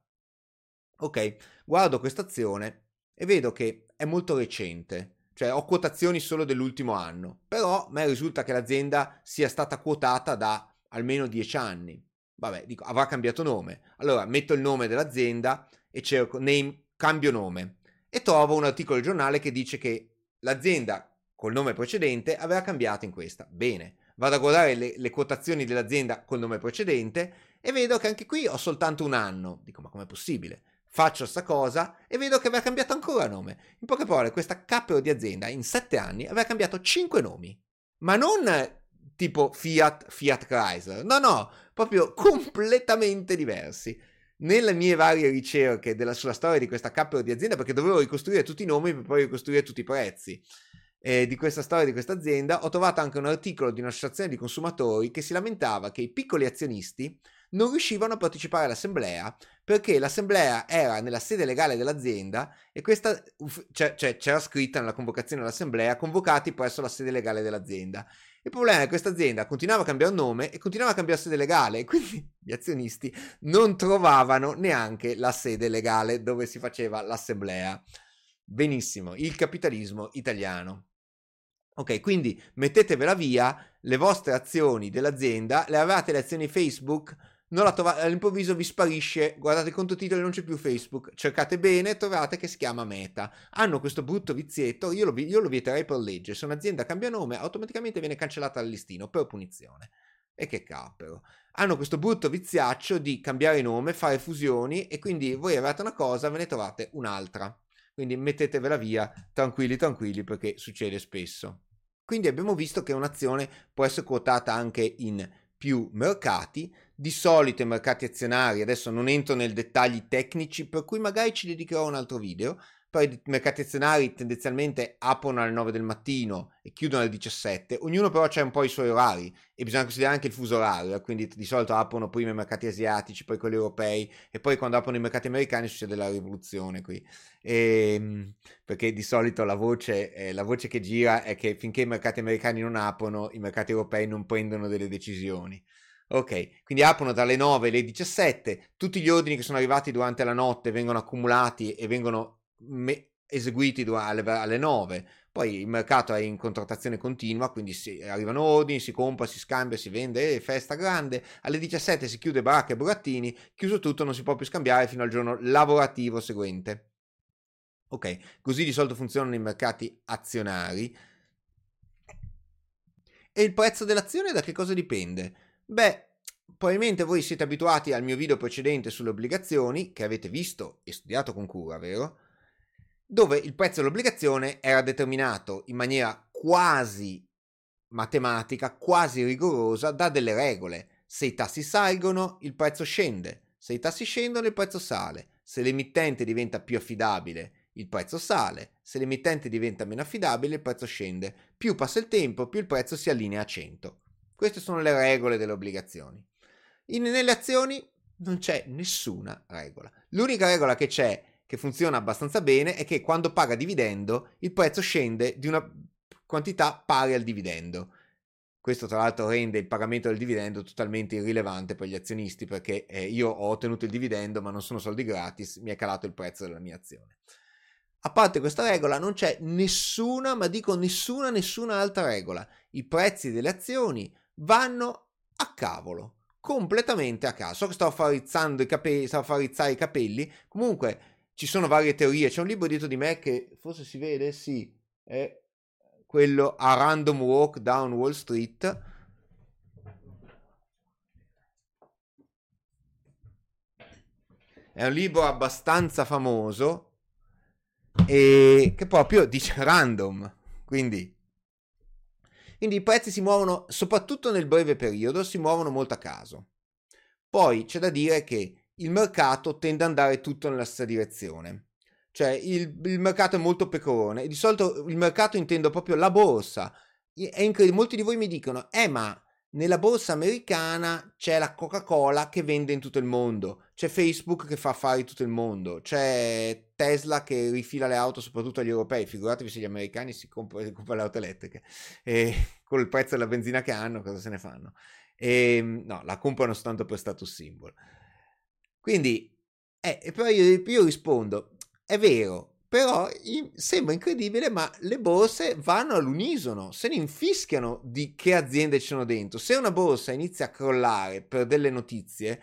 S1: Ok, guardo questa azione e vedo che è molto recente cioè ho quotazioni solo dell'ultimo anno, però a me risulta che l'azienda sia stata quotata da almeno 10 anni. Vabbè, dico, avrà cambiato nome. Allora metto il nome dell'azienda e cerco name, cambio nome e trovo un articolo del giornale che dice che l'azienda col nome precedente aveva cambiato in questa. Bene, vado a guardare le, le quotazioni dell'azienda col nome precedente e vedo che anche qui ho soltanto un anno. Dico, ma com'è possibile? Faccio sta cosa e vedo che aveva cambiato ancora nome. In poche parole, questa capo di azienda in sette anni aveva cambiato cinque nomi, ma non tipo Fiat, Fiat Chrysler, no, no, proprio completamente diversi. nelle mie varie ricerche della, sulla storia di questa cappero di azienda, perché dovevo ricostruire tutti i nomi per poi ricostruire tutti i prezzi eh, di questa storia di questa azienda, ho trovato anche un articolo di un'associazione di consumatori che si lamentava che i piccoli azionisti non riuscivano a partecipare all'assemblea perché l'assemblea era nella sede legale dell'azienda e questa cioè, cioè, c'era scritta nella convocazione dell'assemblea convocati presso la sede legale dell'azienda. Il problema è che questa azienda continuava a cambiare nome e continuava a cambiare sede legale <laughs> quindi gli azionisti non trovavano neanche la sede legale dove si faceva l'assemblea. Benissimo, il capitalismo italiano. Ok, quindi mettetevela via le vostre azioni dell'azienda, le avevate le azioni Facebook, non la trovate, all'improvviso vi sparisce, guardate il conto titoli, non c'è più Facebook, cercate bene, trovate che si chiama Meta. Hanno questo brutto vizietto, io lo, io lo vieterei per legge, se un'azienda cambia nome automaticamente viene cancellata dal listino per punizione. E che capero. Hanno questo brutto viziaccio di cambiare nome, fare fusioni e quindi voi avete una cosa, ve ne trovate un'altra. Quindi mettetevela via, tranquilli, tranquilli, perché succede spesso. Quindi abbiamo visto che un'azione può essere quotata anche in più mercati, di solito i mercati azionari, adesso non entro nei dettagli tecnici, per cui magari ci dedicherò un altro video, poi i mercati azionari tendenzialmente aprono alle 9 del mattino e chiudono alle 17, ognuno però ha un po' i suoi orari e bisogna considerare anche il fuso orario, eh, quindi di solito aprono prima i mercati asiatici, poi quelli europei e poi quando aprono i mercati americani succede la rivoluzione qui, e, ehm, perché di solito la voce, eh, la voce che gira è che finché i mercati americani non aprono, i mercati europei non prendono delle decisioni. Ok, quindi aprono dalle 9 alle 17, tutti gli ordini che sono arrivati durante la notte vengono accumulati e vengono me- eseguiti alle, alle 9. Poi il mercato è in contrattazione continua, quindi si, arrivano ordini, si compra, si scambia, si vende, eh, festa grande. Alle 17 si chiude baracca e burattini, chiuso tutto non si può più scambiare fino al giorno lavorativo seguente. Ok, così di solito funzionano i mercati azionari. E il prezzo dell'azione da che cosa dipende? Beh, probabilmente voi siete abituati al mio video precedente sulle obbligazioni, che avete visto e studiato con cura, vero? Dove il prezzo dell'obbligazione era determinato in maniera quasi matematica, quasi rigorosa da delle regole. Se i tassi salgono, il prezzo scende, se i tassi scendono, il prezzo sale, se l'emittente diventa più affidabile, il prezzo sale, se l'emittente diventa meno affidabile, il prezzo scende. Più passa il tempo, più il prezzo si allinea a 100. Queste sono le regole delle obbligazioni. In, nelle azioni non c'è nessuna regola. L'unica regola che c'è che funziona abbastanza bene è che quando paga dividendo il prezzo scende di una quantità pari al dividendo. Questo tra l'altro rende il pagamento del dividendo totalmente irrilevante per gli azionisti perché eh, io ho ottenuto il dividendo ma non sono soldi gratis, mi è calato il prezzo della mia azione. A parte questa regola non c'è nessuna, ma dico nessuna, nessuna altra regola. I prezzi delle azioni vanno a cavolo, completamente a caso. So che sto farizzando i capelli, sto farizzare i capelli, comunque ci sono varie teorie. C'è un libro dietro di me che forse si vede, sì, è quello A Random Walk Down Wall Street. È un libro abbastanza famoso e che proprio dice <laughs> random, quindi quindi i prezzi si muovono, soprattutto nel breve periodo, si muovono molto a caso. Poi c'è da dire che il mercato tende ad andare tutto nella stessa direzione. Cioè il, il mercato è molto pecorone di solito il mercato intendo proprio la borsa. È incredibile, molti di voi mi dicono, eh ma nella borsa americana c'è la Coca-Cola che vende in tutto il mondo, c'è Facebook che fa affari in tutto il mondo, c'è Tesla che rifila le auto soprattutto agli europei, figuratevi se gli americani si comprano compra le auto elettriche e <laughs> con il prezzo della benzina che hanno cosa se ne fanno? E, ehm, no, la comprano soltanto per status symbol. Quindi, eh, però io, io rispondo, è vero, però sembra incredibile, ma le borse vanno all'unisono, se ne infischiano di che aziende ci sono dentro. Se una borsa inizia a crollare per delle notizie,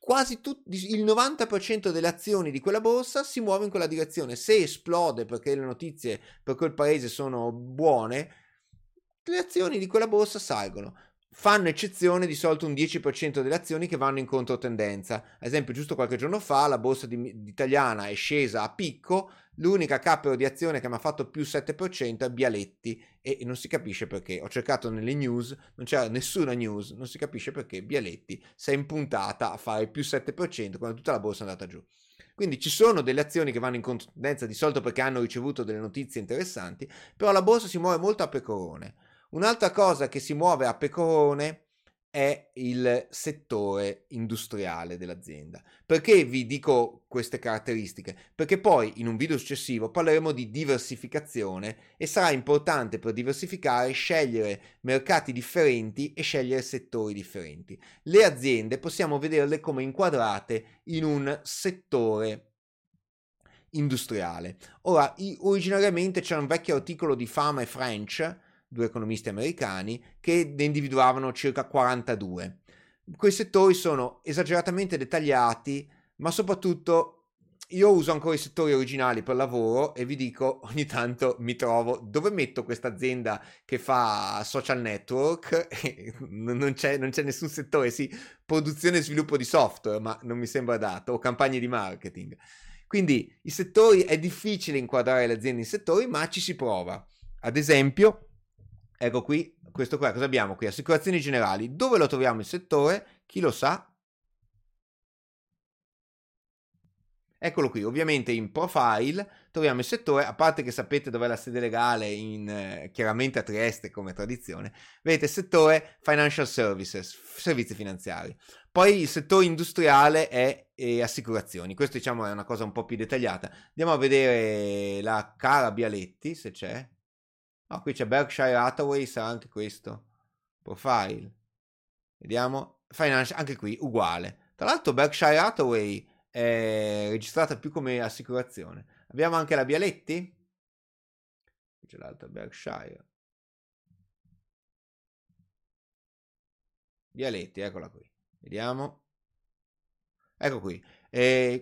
S1: quasi tut- il 90% delle azioni di quella borsa si muove in quella direzione. Se esplode perché le notizie per quel paese sono buone, le azioni di quella borsa salgono. Fanno eccezione di solito un 10% delle azioni che vanno in controtendenza. Ad esempio, giusto qualche giorno fa la borsa di, italiana è scesa a picco, l'unica capero di azione che mi ha fatto più 7% è Bialetti e non si capisce perché. Ho cercato nelle news, non c'era nessuna news, non si capisce perché Bialetti si è impuntata a fare più 7% quando tutta la borsa è andata giù. Quindi ci sono delle azioni che vanno in controtendenza di solito perché hanno ricevuto delle notizie interessanti, però la borsa si muove molto a pecorone. Un'altra cosa che si muove a pecorone è il settore industriale dell'azienda. Perché vi dico queste caratteristiche? Perché poi in un video successivo parleremo di diversificazione e sarà importante per diversificare scegliere mercati differenti e scegliere settori differenti. Le aziende possiamo vederle come inquadrate in un settore industriale. Ora, originariamente c'era un vecchio articolo di Fama e French due economisti americani, che ne individuavano circa 42. Quei settori sono esageratamente dettagliati, ma soprattutto io uso ancora i settori originali per lavoro e vi dico <laughs> ogni tanto mi trovo dove metto questa azienda che fa social network <laughs> non c'è, non c'è nessun settore sì produzione e sviluppo di software ma non mi sembra dato o campagne di marketing quindi i settori è difficile inquadrare le aziende in settori ma ci si prova ad esempio Ecco qui, questo qua, cosa abbiamo qui? Assicurazioni generali. Dove lo troviamo il settore? Chi lo sa? Eccolo qui, ovviamente in profile troviamo il settore, a parte che sapete dov'è la sede legale, in, eh, chiaramente a Trieste come tradizione, vedete settore financial services, servizi finanziari. Poi il settore industriale è e assicurazioni, questo diciamo è una cosa un po' più dettagliata. Andiamo a vedere la cara Bialetti, se c'è. Ah, qui c'è Berkshire Hathaway, sarà anche questo. Profile. Vediamo. Financial, anche qui, uguale. Tra l'altro Berkshire Hathaway è registrata più come assicurazione. Abbiamo anche la Bialetti. Qui c'è l'altra Berkshire. Bialetti, eccola qui. Vediamo. Ecco qui.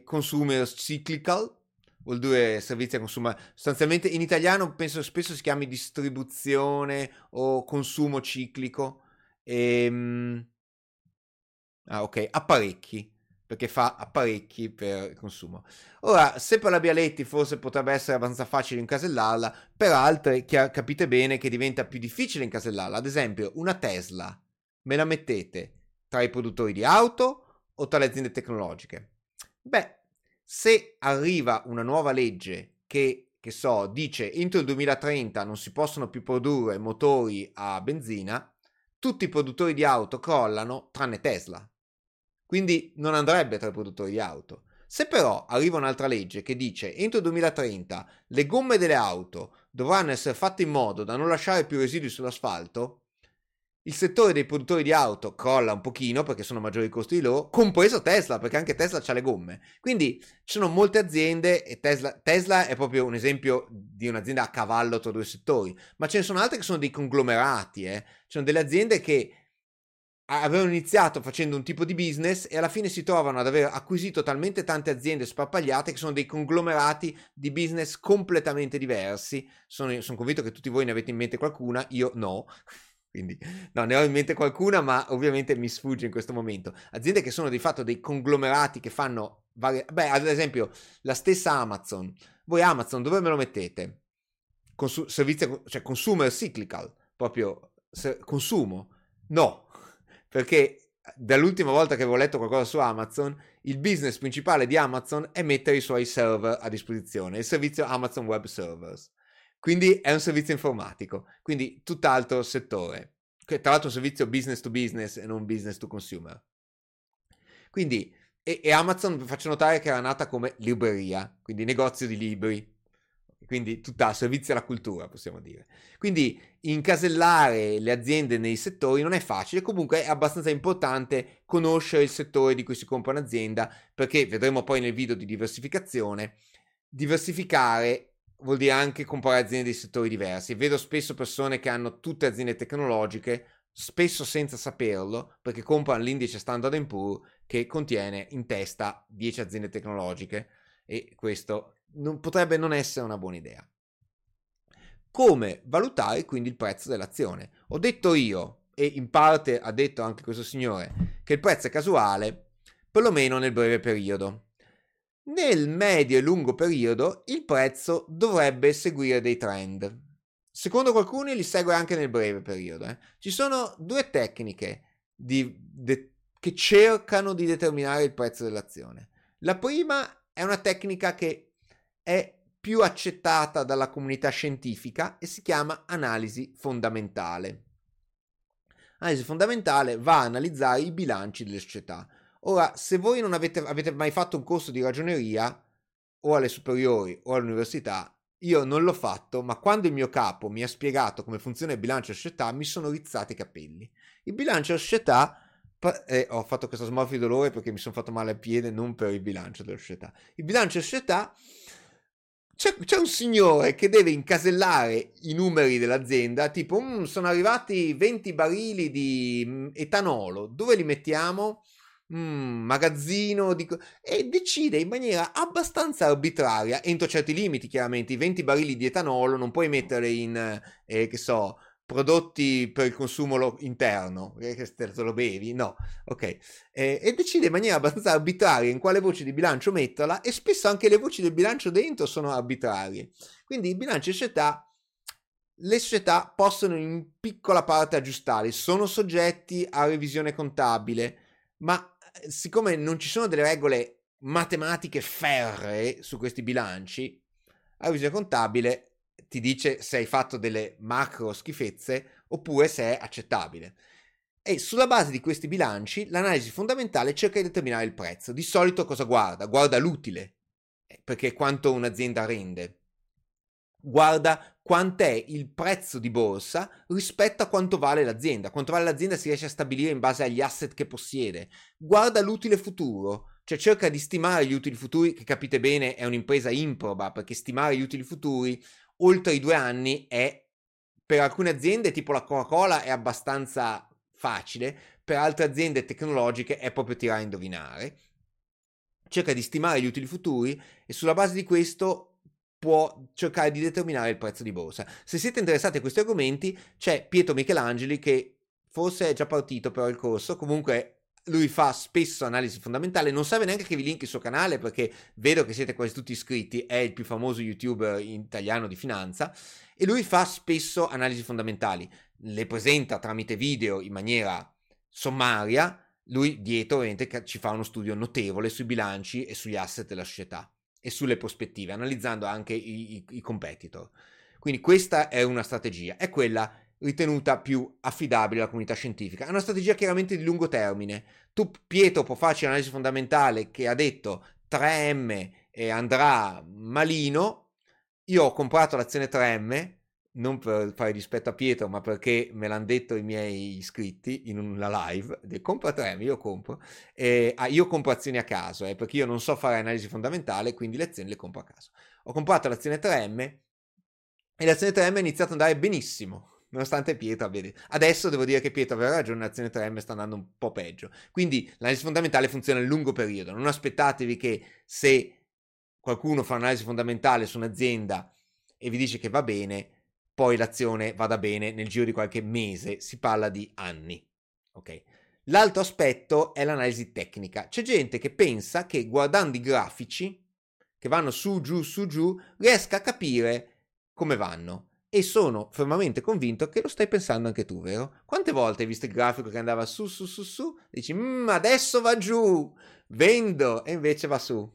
S1: Consumer cyclical vuol dire servizi a consumo. Sostanzialmente in italiano penso spesso si chiami distribuzione o consumo ciclico. Ehm... Ah, ok, apparecchi perché fa apparecchi per consumo. Ora, se per la Bialetti forse potrebbe essere abbastanza facile incasellarla, per altre capite bene che diventa più difficile incasellarla. Ad esempio, una Tesla, me la mettete tra i produttori di auto o tra le aziende tecnologiche? Beh, se arriva una nuova legge che, che so, dice entro il 2030 non si possono più produrre motori a benzina, tutti i produttori di auto crollano tranne Tesla. Quindi non andrebbe tra i produttori di auto. Se però arriva un'altra legge che dice entro il 2030 le gomme delle auto dovranno essere fatte in modo da non lasciare più residui sull'asfalto, il settore dei produttori di auto crolla un pochino perché sono maggiori i costi di loro, compreso Tesla, perché anche Tesla ha le gomme. Quindi ci sono molte aziende e Tesla, Tesla è proprio un esempio di un'azienda a cavallo tra due settori, ma ce ne sono altre che sono dei conglomerati, eh. Ci sono delle aziende che avevano iniziato facendo un tipo di business e alla fine si trovano ad aver acquisito talmente tante aziende sparpagliate che sono dei conglomerati di business completamente diversi. Sono, sono convinto che tutti voi ne avete in mente qualcuna, io no. Quindi, no, ne ho in mente qualcuna, ma ovviamente mi sfugge in questo momento. Aziende che sono di fatto dei conglomerati che fanno varie... Beh, ad esempio, la stessa Amazon. Voi Amazon dove me lo mettete? Consu- servizio, cioè consumer cyclical, proprio se- consumo. No, perché dall'ultima volta che avevo letto qualcosa su Amazon, il business principale di Amazon è mettere i suoi server a disposizione, il servizio Amazon Web Servers. Quindi è un servizio informatico, quindi tutt'altro settore, che tra l'altro è un servizio business to business e non business to consumer. Quindi, e, e Amazon vi faccio notare che era nata come libreria, quindi negozio di libri, quindi tutta servizio alla cultura, possiamo dire. Quindi incasellare le aziende nei settori non è facile, comunque è abbastanza importante conoscere il settore di cui si compra un'azienda, perché vedremo poi nel video di diversificazione, diversificare vuol dire anche comprare aziende di settori diversi. Vedo spesso persone che hanno tutte aziende tecnologiche, spesso senza saperlo, perché comprano l'indice Standard Poor's che contiene in testa 10 aziende tecnologiche e questo non, potrebbe non essere una buona idea. Come valutare quindi il prezzo dell'azione? Ho detto io e in parte ha detto anche questo signore che il prezzo è casuale, perlomeno nel breve periodo. Nel medio e lungo periodo il prezzo dovrebbe seguire dei trend. Secondo qualcuno li segue anche nel breve periodo. Eh. Ci sono due tecniche di, de, che cercano di determinare il prezzo dell'azione. La prima è una tecnica che è più accettata dalla comunità scientifica e si chiama analisi fondamentale. Analisi fondamentale va a analizzare i bilanci delle società Ora, se voi non avete, avete mai fatto un corso di ragioneria, o alle superiori o all'università, io non l'ho fatto, ma quando il mio capo mi ha spiegato come funziona il bilancio società, mi sono rizzati i capelli. Il bilancio società eh, ho fatto questa smorfia di dolore perché mi sono fatto male al piede, non per il bilancio della società. Il bilancio della società c'è, c'è, un signore che deve incasellare i numeri dell'azienda, tipo mm, sono arrivati 20 barili di mm, etanolo, dove li mettiamo? Mm, magazzino di... e decide in maniera abbastanza arbitraria, entro certi limiti chiaramente, i 20 barili di etanolo non puoi mettere in, eh, che so, prodotti per il consumo lo- interno, eh, che te lo bevi, no, ok, eh, e decide in maniera abbastanza arbitraria in quale voce di bilancio metterla e spesso anche le voci del bilancio dentro sono arbitrarie. Quindi il bilancio di società le società possono in piccola parte aggiustarli, sono soggetti a revisione contabile, ma siccome non ci sono delle regole matematiche ferree su questi bilanci, la visione contabile ti dice se hai fatto delle macro schifezze oppure se è accettabile. E sulla base di questi bilanci l'analisi fondamentale cerca di determinare il prezzo. Di solito cosa guarda? Guarda l'utile, eh, perché quanto un'azienda rende guarda quant'è il prezzo di borsa rispetto a quanto vale l'azienda. Quanto vale l'azienda si riesce a stabilire in base agli asset che possiede. Guarda l'utile futuro, cioè cerca di stimare gli utili futuri, che capite bene è un'impresa improba, perché stimare gli utili futuri oltre i due anni è, per alcune aziende tipo la Coca-Cola è abbastanza facile, per altre aziende tecnologiche è proprio tirare a indovinare. Cerca di stimare gli utili futuri e sulla base di questo può cercare di determinare il prezzo di borsa. Se siete interessati a questi argomenti, c'è Pietro Michelangeli che forse è già partito però il corso, comunque lui fa spesso analisi fondamentale, non serve neanche che vi link il suo canale perché vedo che siete quasi tutti iscritti, è il più famoso youtuber italiano di finanza. E lui fa spesso analisi fondamentali, le presenta tramite video in maniera sommaria, lui dietro ovviamente ci fa uno studio notevole sui bilanci e sugli asset della società e sulle prospettive, analizzando anche i, i, i competitor. Quindi questa è una strategia, è quella ritenuta più affidabile alla comunità scientifica. È una strategia chiaramente di lungo termine. Tu, Pietro, può farci un'analisi fondamentale che ha detto 3M e andrà malino. Io ho comprato l'azione 3M non per fare dispetto a Pietro, ma perché me l'hanno detto i miei iscritti in una live, de, compra 3, io compro, eh, ah, io compro azioni a caso, eh, perché io non so fare analisi fondamentale, quindi le azioni le compro a caso. Ho comprato l'azione 3M e l'azione 3M ha iniziato ad andare benissimo, nonostante Pietro abbia detto. Adesso devo dire che Pietro aveva ragione, l'azione 3M sta andando un po' peggio. Quindi l'analisi fondamentale funziona a lungo periodo, non aspettatevi che se qualcuno fa un'analisi fondamentale su un'azienda e vi dice che va bene, poi l'azione vada bene nel giro di qualche mese, si parla di anni. Ok. L'altro aspetto è l'analisi tecnica. C'è gente che pensa che guardando i grafici che vanno su, giù, su, giù, riesca a capire come vanno. E sono fermamente convinto che lo stai pensando anche tu, vero? Quante volte hai visto il grafico che andava su, su, su, su? Dici, mm, adesso va giù, vendo, e invece va su.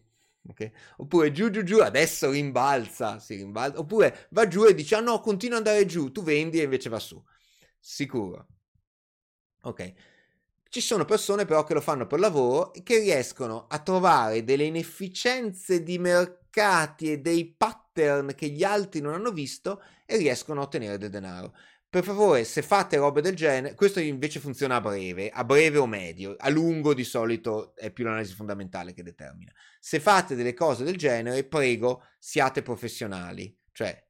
S1: Okay? Oppure giù giù giù, adesso rimbalza, si rimbalza. Oppure va giù e dice, ah no, continua ad andare giù, tu vendi e invece va su. Sicuro. Ok. Ci sono persone però che lo fanno per lavoro e che riescono a trovare delle inefficienze di mercati e dei pattern che gli altri non hanno visto e riescono a ottenere del denaro. Per favore, se fate robe del genere, questo invece funziona a breve, a breve o medio, a lungo di solito è più l'analisi fondamentale che determina. Se fate delle cose del genere, prego, siate professionali, cioè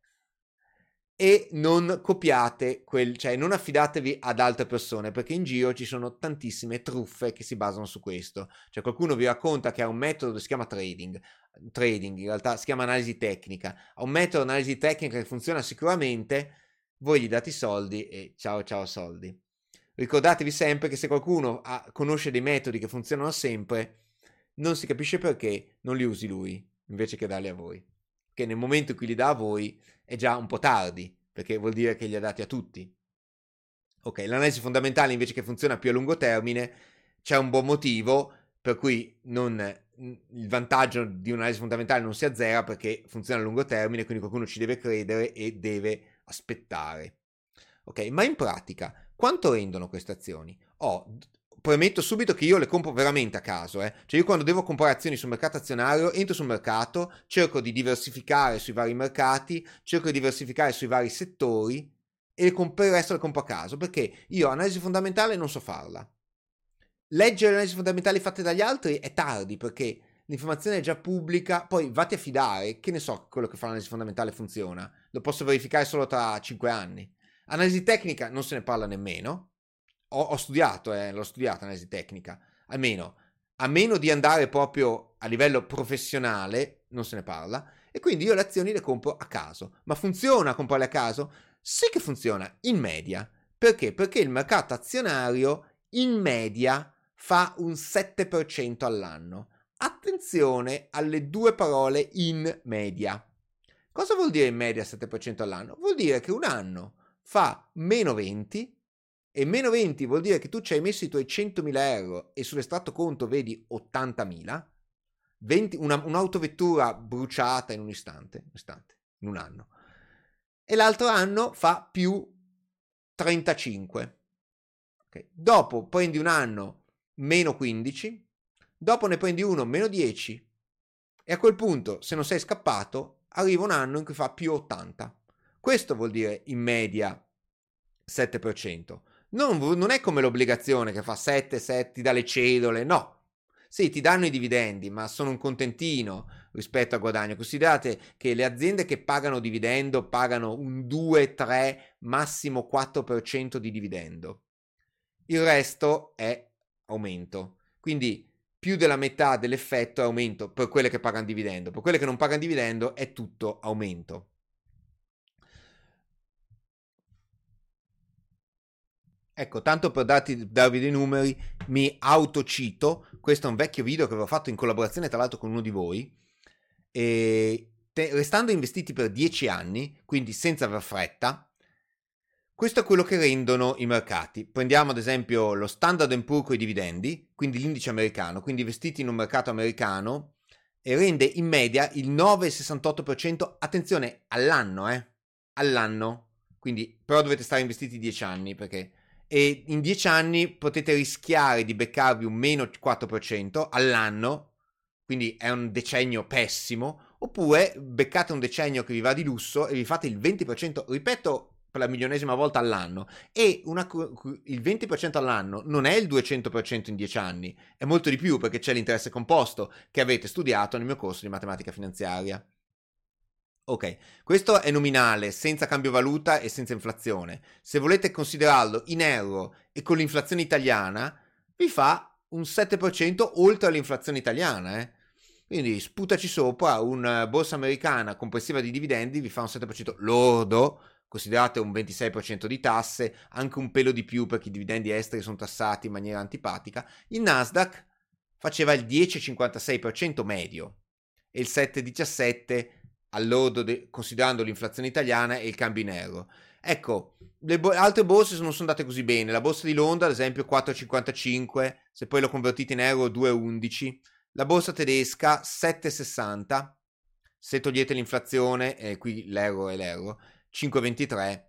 S1: e non copiate quel, cioè non affidatevi ad altre persone perché in giro ci sono tantissime truffe che si basano su questo. Cioè qualcuno vi racconta che ha un metodo che si chiama trading, trading in realtà si chiama analisi tecnica, ha un metodo di analisi tecnica che funziona sicuramente voi gli date i soldi e ciao ciao soldi. ricordatevi sempre che se qualcuno ha, conosce dei metodi che funzionano sempre, non si capisce perché non li usi lui invece che darli a voi. Che nel momento in cui li dà a voi è già un po' tardi, perché vuol dire che li ha dati a tutti. Ok, l'analisi fondamentale invece che funziona più a lungo termine, c'è un buon motivo per cui non, il vantaggio di un'analisi fondamentale non si azzera perché funziona a lungo termine, quindi qualcuno ci deve credere e deve aspettare. Ok, ma in pratica quanto rendono queste azioni? Oh, premetto subito che io le compro veramente a caso, eh. Cioè io quando devo comprare azioni sul mercato azionario entro sul mercato, cerco di diversificare sui vari mercati, cerco di diversificare sui vari settori e per il resto le compro a caso, perché io analisi fondamentale non so farla. Leggere le analisi fondamentali fatte dagli altri è tardi perché l'informazione è già pubblica, poi vatti a fidare, che ne so quello che fa l'analisi fondamentale funziona, lo posso verificare solo tra 5 anni. Analisi tecnica non se ne parla nemmeno, ho, ho studiato, eh, l'ho studiata analisi tecnica, almeno, a meno di andare proprio a livello professionale, non se ne parla, e quindi io le azioni le compro a caso. Ma funziona comprarle a caso? Sì che funziona, in media. Perché? Perché il mercato azionario in media fa un 7% all'anno. Attenzione alle due parole in media. Cosa vuol dire in media 7% all'anno? Vuol dire che un anno fa meno 20 e meno 20 vuol dire che tu ci hai messo i tuoi 100.000 euro e sull'estratto conto vedi 80.000, 20, una, un'autovettura bruciata in un istante, un istante, in un anno, e l'altro anno fa più 35. Okay. Dopo prendi un anno meno 15, dopo ne prendi uno meno 10 e a quel punto, se non sei scappato, arriva un anno in cui fa più 80. Questo vuol dire in media 7%. Non, non è come l'obbligazione che fa 7, 7, ti dà le cedole, no. Sì, ti danno i dividendi, ma sono un contentino rispetto al guadagno. Considerate che le aziende che pagano dividendo pagano un 2, 3, massimo 4% di dividendo. Il resto è aumento. Quindi più della metà dell'effetto è aumento per quelle che pagano dividendo. Per quelle che non pagano dividendo è tutto aumento. Ecco, tanto per darti, darvi dei numeri, mi autocito. Questo è un vecchio video che avevo fatto in collaborazione, tra l'altro, con uno di voi. E te, restando investiti per 10 anni, quindi senza aver fretta, questo è quello che rendono i mercati. Prendiamo ad esempio lo Standard Poor's con i dividendi, quindi l'indice americano, quindi investiti in un mercato americano, e rende in media il 9,68%, attenzione, all'anno, eh? All'anno. Quindi, però dovete stare investiti 10 anni, perché e in 10 anni potete rischiare di beccarvi un meno 4% all'anno, quindi è un decennio pessimo, oppure beccate un decennio che vi va di lusso e vi fate il 20%, ripeto per la milionesima volta all'anno, e una, il 20% all'anno non è il 200% in 10 anni, è molto di più perché c'è l'interesse composto che avete studiato nel mio corso di matematica finanziaria. Ok, questo è nominale, senza cambio valuta e senza inflazione. Se volete considerarlo in euro e con l'inflazione italiana, vi fa un 7% oltre all'inflazione italiana. Eh? Quindi sputaci sopra, una borsa americana complessiva di dividendi vi fa un 7% lordo, considerate un 26% di tasse, anche un pelo di più perché i dividendi esteri sono tassati in maniera antipatica. Il Nasdaq faceva il 10,56% medio e il 7,17% all'ordo de- considerando l'inflazione italiana e il cambio in euro. Ecco, le bo- altre borse non sono andate così bene. La borsa di Londra, ad esempio, 4,55, se poi lo convertite in euro 2,11. La borsa tedesca 7,60. Se togliete l'inflazione, e qui l'euro è l'euro, 5,23.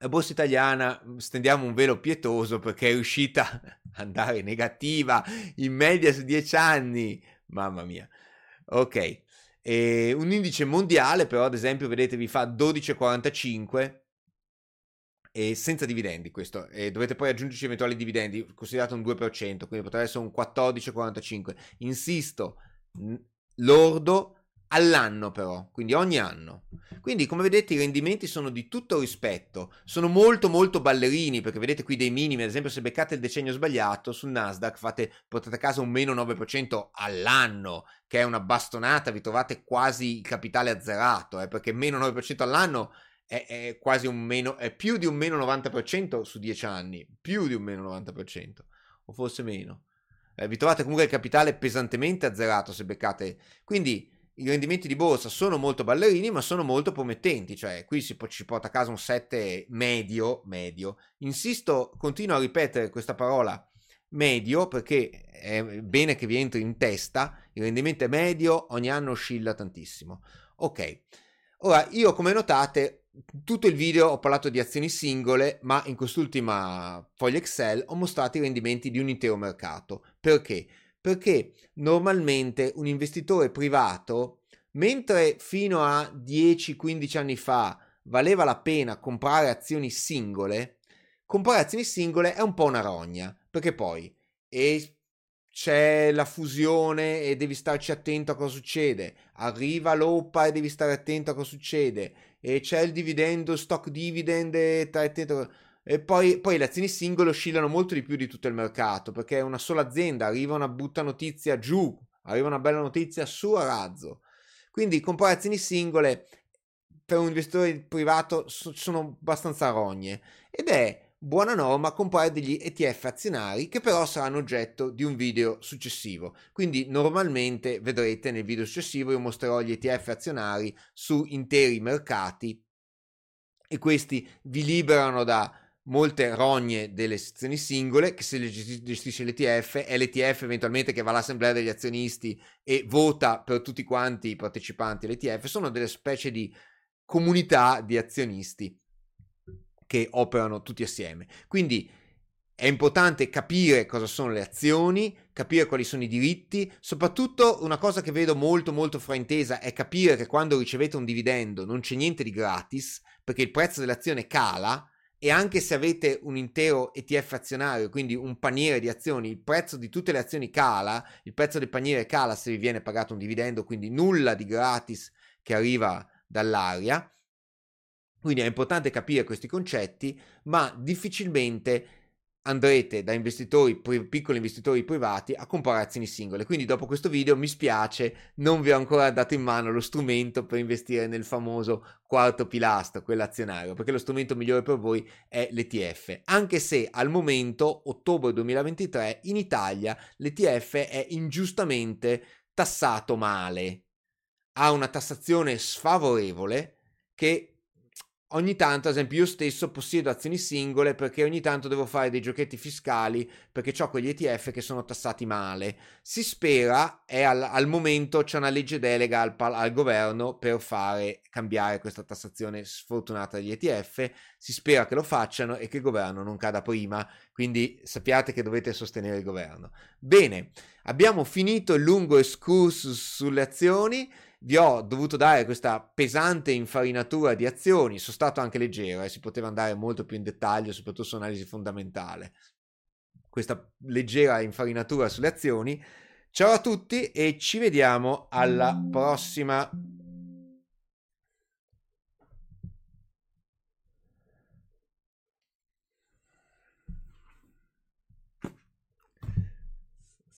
S1: La borsa italiana, stendiamo un velo pietoso perché è riuscita <laughs> ad andare negativa in media su 10 anni. Mamma mia. Ok, e un indice mondiale, però, ad esempio, vedete, vi fa 12,45 e senza dividendi questo. E dovete poi aggiungerci eventuali dividendi, considerato un 2%, quindi potrebbe essere un 14,45. Insisto, lordo all'anno però, quindi ogni anno. Quindi come vedete i rendimenti sono di tutto rispetto, sono molto molto ballerini perché vedete qui dei minimi, ad esempio se beccate il decennio sbagliato sul Nasdaq fate, portate a casa un meno 9% all'anno, che è una bastonata, vi trovate quasi il capitale azzerato, eh, perché meno 9% all'anno è, è quasi un meno, è più di un meno 90% su 10 anni, più di un meno 90%, o forse meno. Eh, vi trovate comunque il capitale pesantemente azzerato se beccate. Quindi i rendimenti di borsa sono molto ballerini, ma sono molto promettenti. Cioè, qui si, si porta a casa un 7 medio, medio. Insisto, continuo a ripetere questa parola medio perché è bene che vi entri in testa. Il rendimento è medio, ogni anno oscilla tantissimo. Ok. Ora, io come notate tutto il video ho parlato di azioni singole, ma in quest'ultima foglia Excel ho mostrato i rendimenti di un intero mercato. Perché? Perché normalmente un investitore privato, mentre fino a 10-15 anni fa valeva la pena comprare azioni singole, comprare azioni singole è un po' una rogna, perché poi e c'è la fusione e devi starci attento a cosa succede, arriva l'OPA e devi stare attento a cosa succede, e c'è il dividendo, stock dividend e stai attento. E poi, poi, le azioni singole oscillano molto di più di tutto il mercato perché è una sola azienda, arriva una brutta notizia giù, arriva una bella notizia su a razzo. Quindi comprare azioni singole per un investitore privato sono abbastanza rogne ed è buona norma comprare degli ETF azionari che però saranno oggetto di un video successivo. Quindi normalmente vedrete nel video successivo io mostrerò gli ETF azionari su interi mercati e questi vi liberano da molte rogne delle sezioni singole che se le gestisce l'ETF è l'ETF eventualmente che va all'assemblea degli azionisti e vota per tutti quanti i partecipanti all'ETF sono delle specie di comunità di azionisti che operano tutti assieme. Quindi è importante capire cosa sono le azioni, capire quali sono i diritti, soprattutto una cosa che vedo molto molto fraintesa è capire che quando ricevete un dividendo non c'è niente di gratis, perché il prezzo dell'azione cala e anche se avete un intero ETF azionario, quindi un paniere di azioni, il prezzo di tutte le azioni cala, il prezzo del paniere cala se vi viene pagato un dividendo, quindi nulla di gratis che arriva dall'aria. Quindi è importante capire questi concetti, ma difficilmente andrete da investitori, piccoli investitori privati a comprare azioni singole. Quindi dopo questo video mi spiace, non vi ho ancora dato in mano lo strumento per investire nel famoso quarto pilastro, quello azionario, perché lo strumento migliore per voi è l'ETF. Anche se al momento, ottobre 2023, in Italia l'ETF è ingiustamente tassato male. Ha una tassazione sfavorevole che ogni tanto, ad esempio, io stesso possiedo azioni singole perché ogni tanto devo fare dei giochetti fiscali perché ho quegli ETF che sono tassati male. Si spera, e al, al momento c'è una legge delega al, al, governo per fare cambiare questa tassazione sfortunata degli ETF. Si spera che lo facciano e che il governo non cada prima. Quindi sappiate che dovete sostenere il governo. Bene, abbiamo finito il lungo excursus sulle azioni vi ho dovuto dare questa pesante infarinatura di azioni, sono stato anche leggero, eh, si poteva andare molto più in dettaglio, soprattutto su analisi fondamentale. Questa leggera infarinatura sulle azioni. Ciao a tutti e ci vediamo alla prossima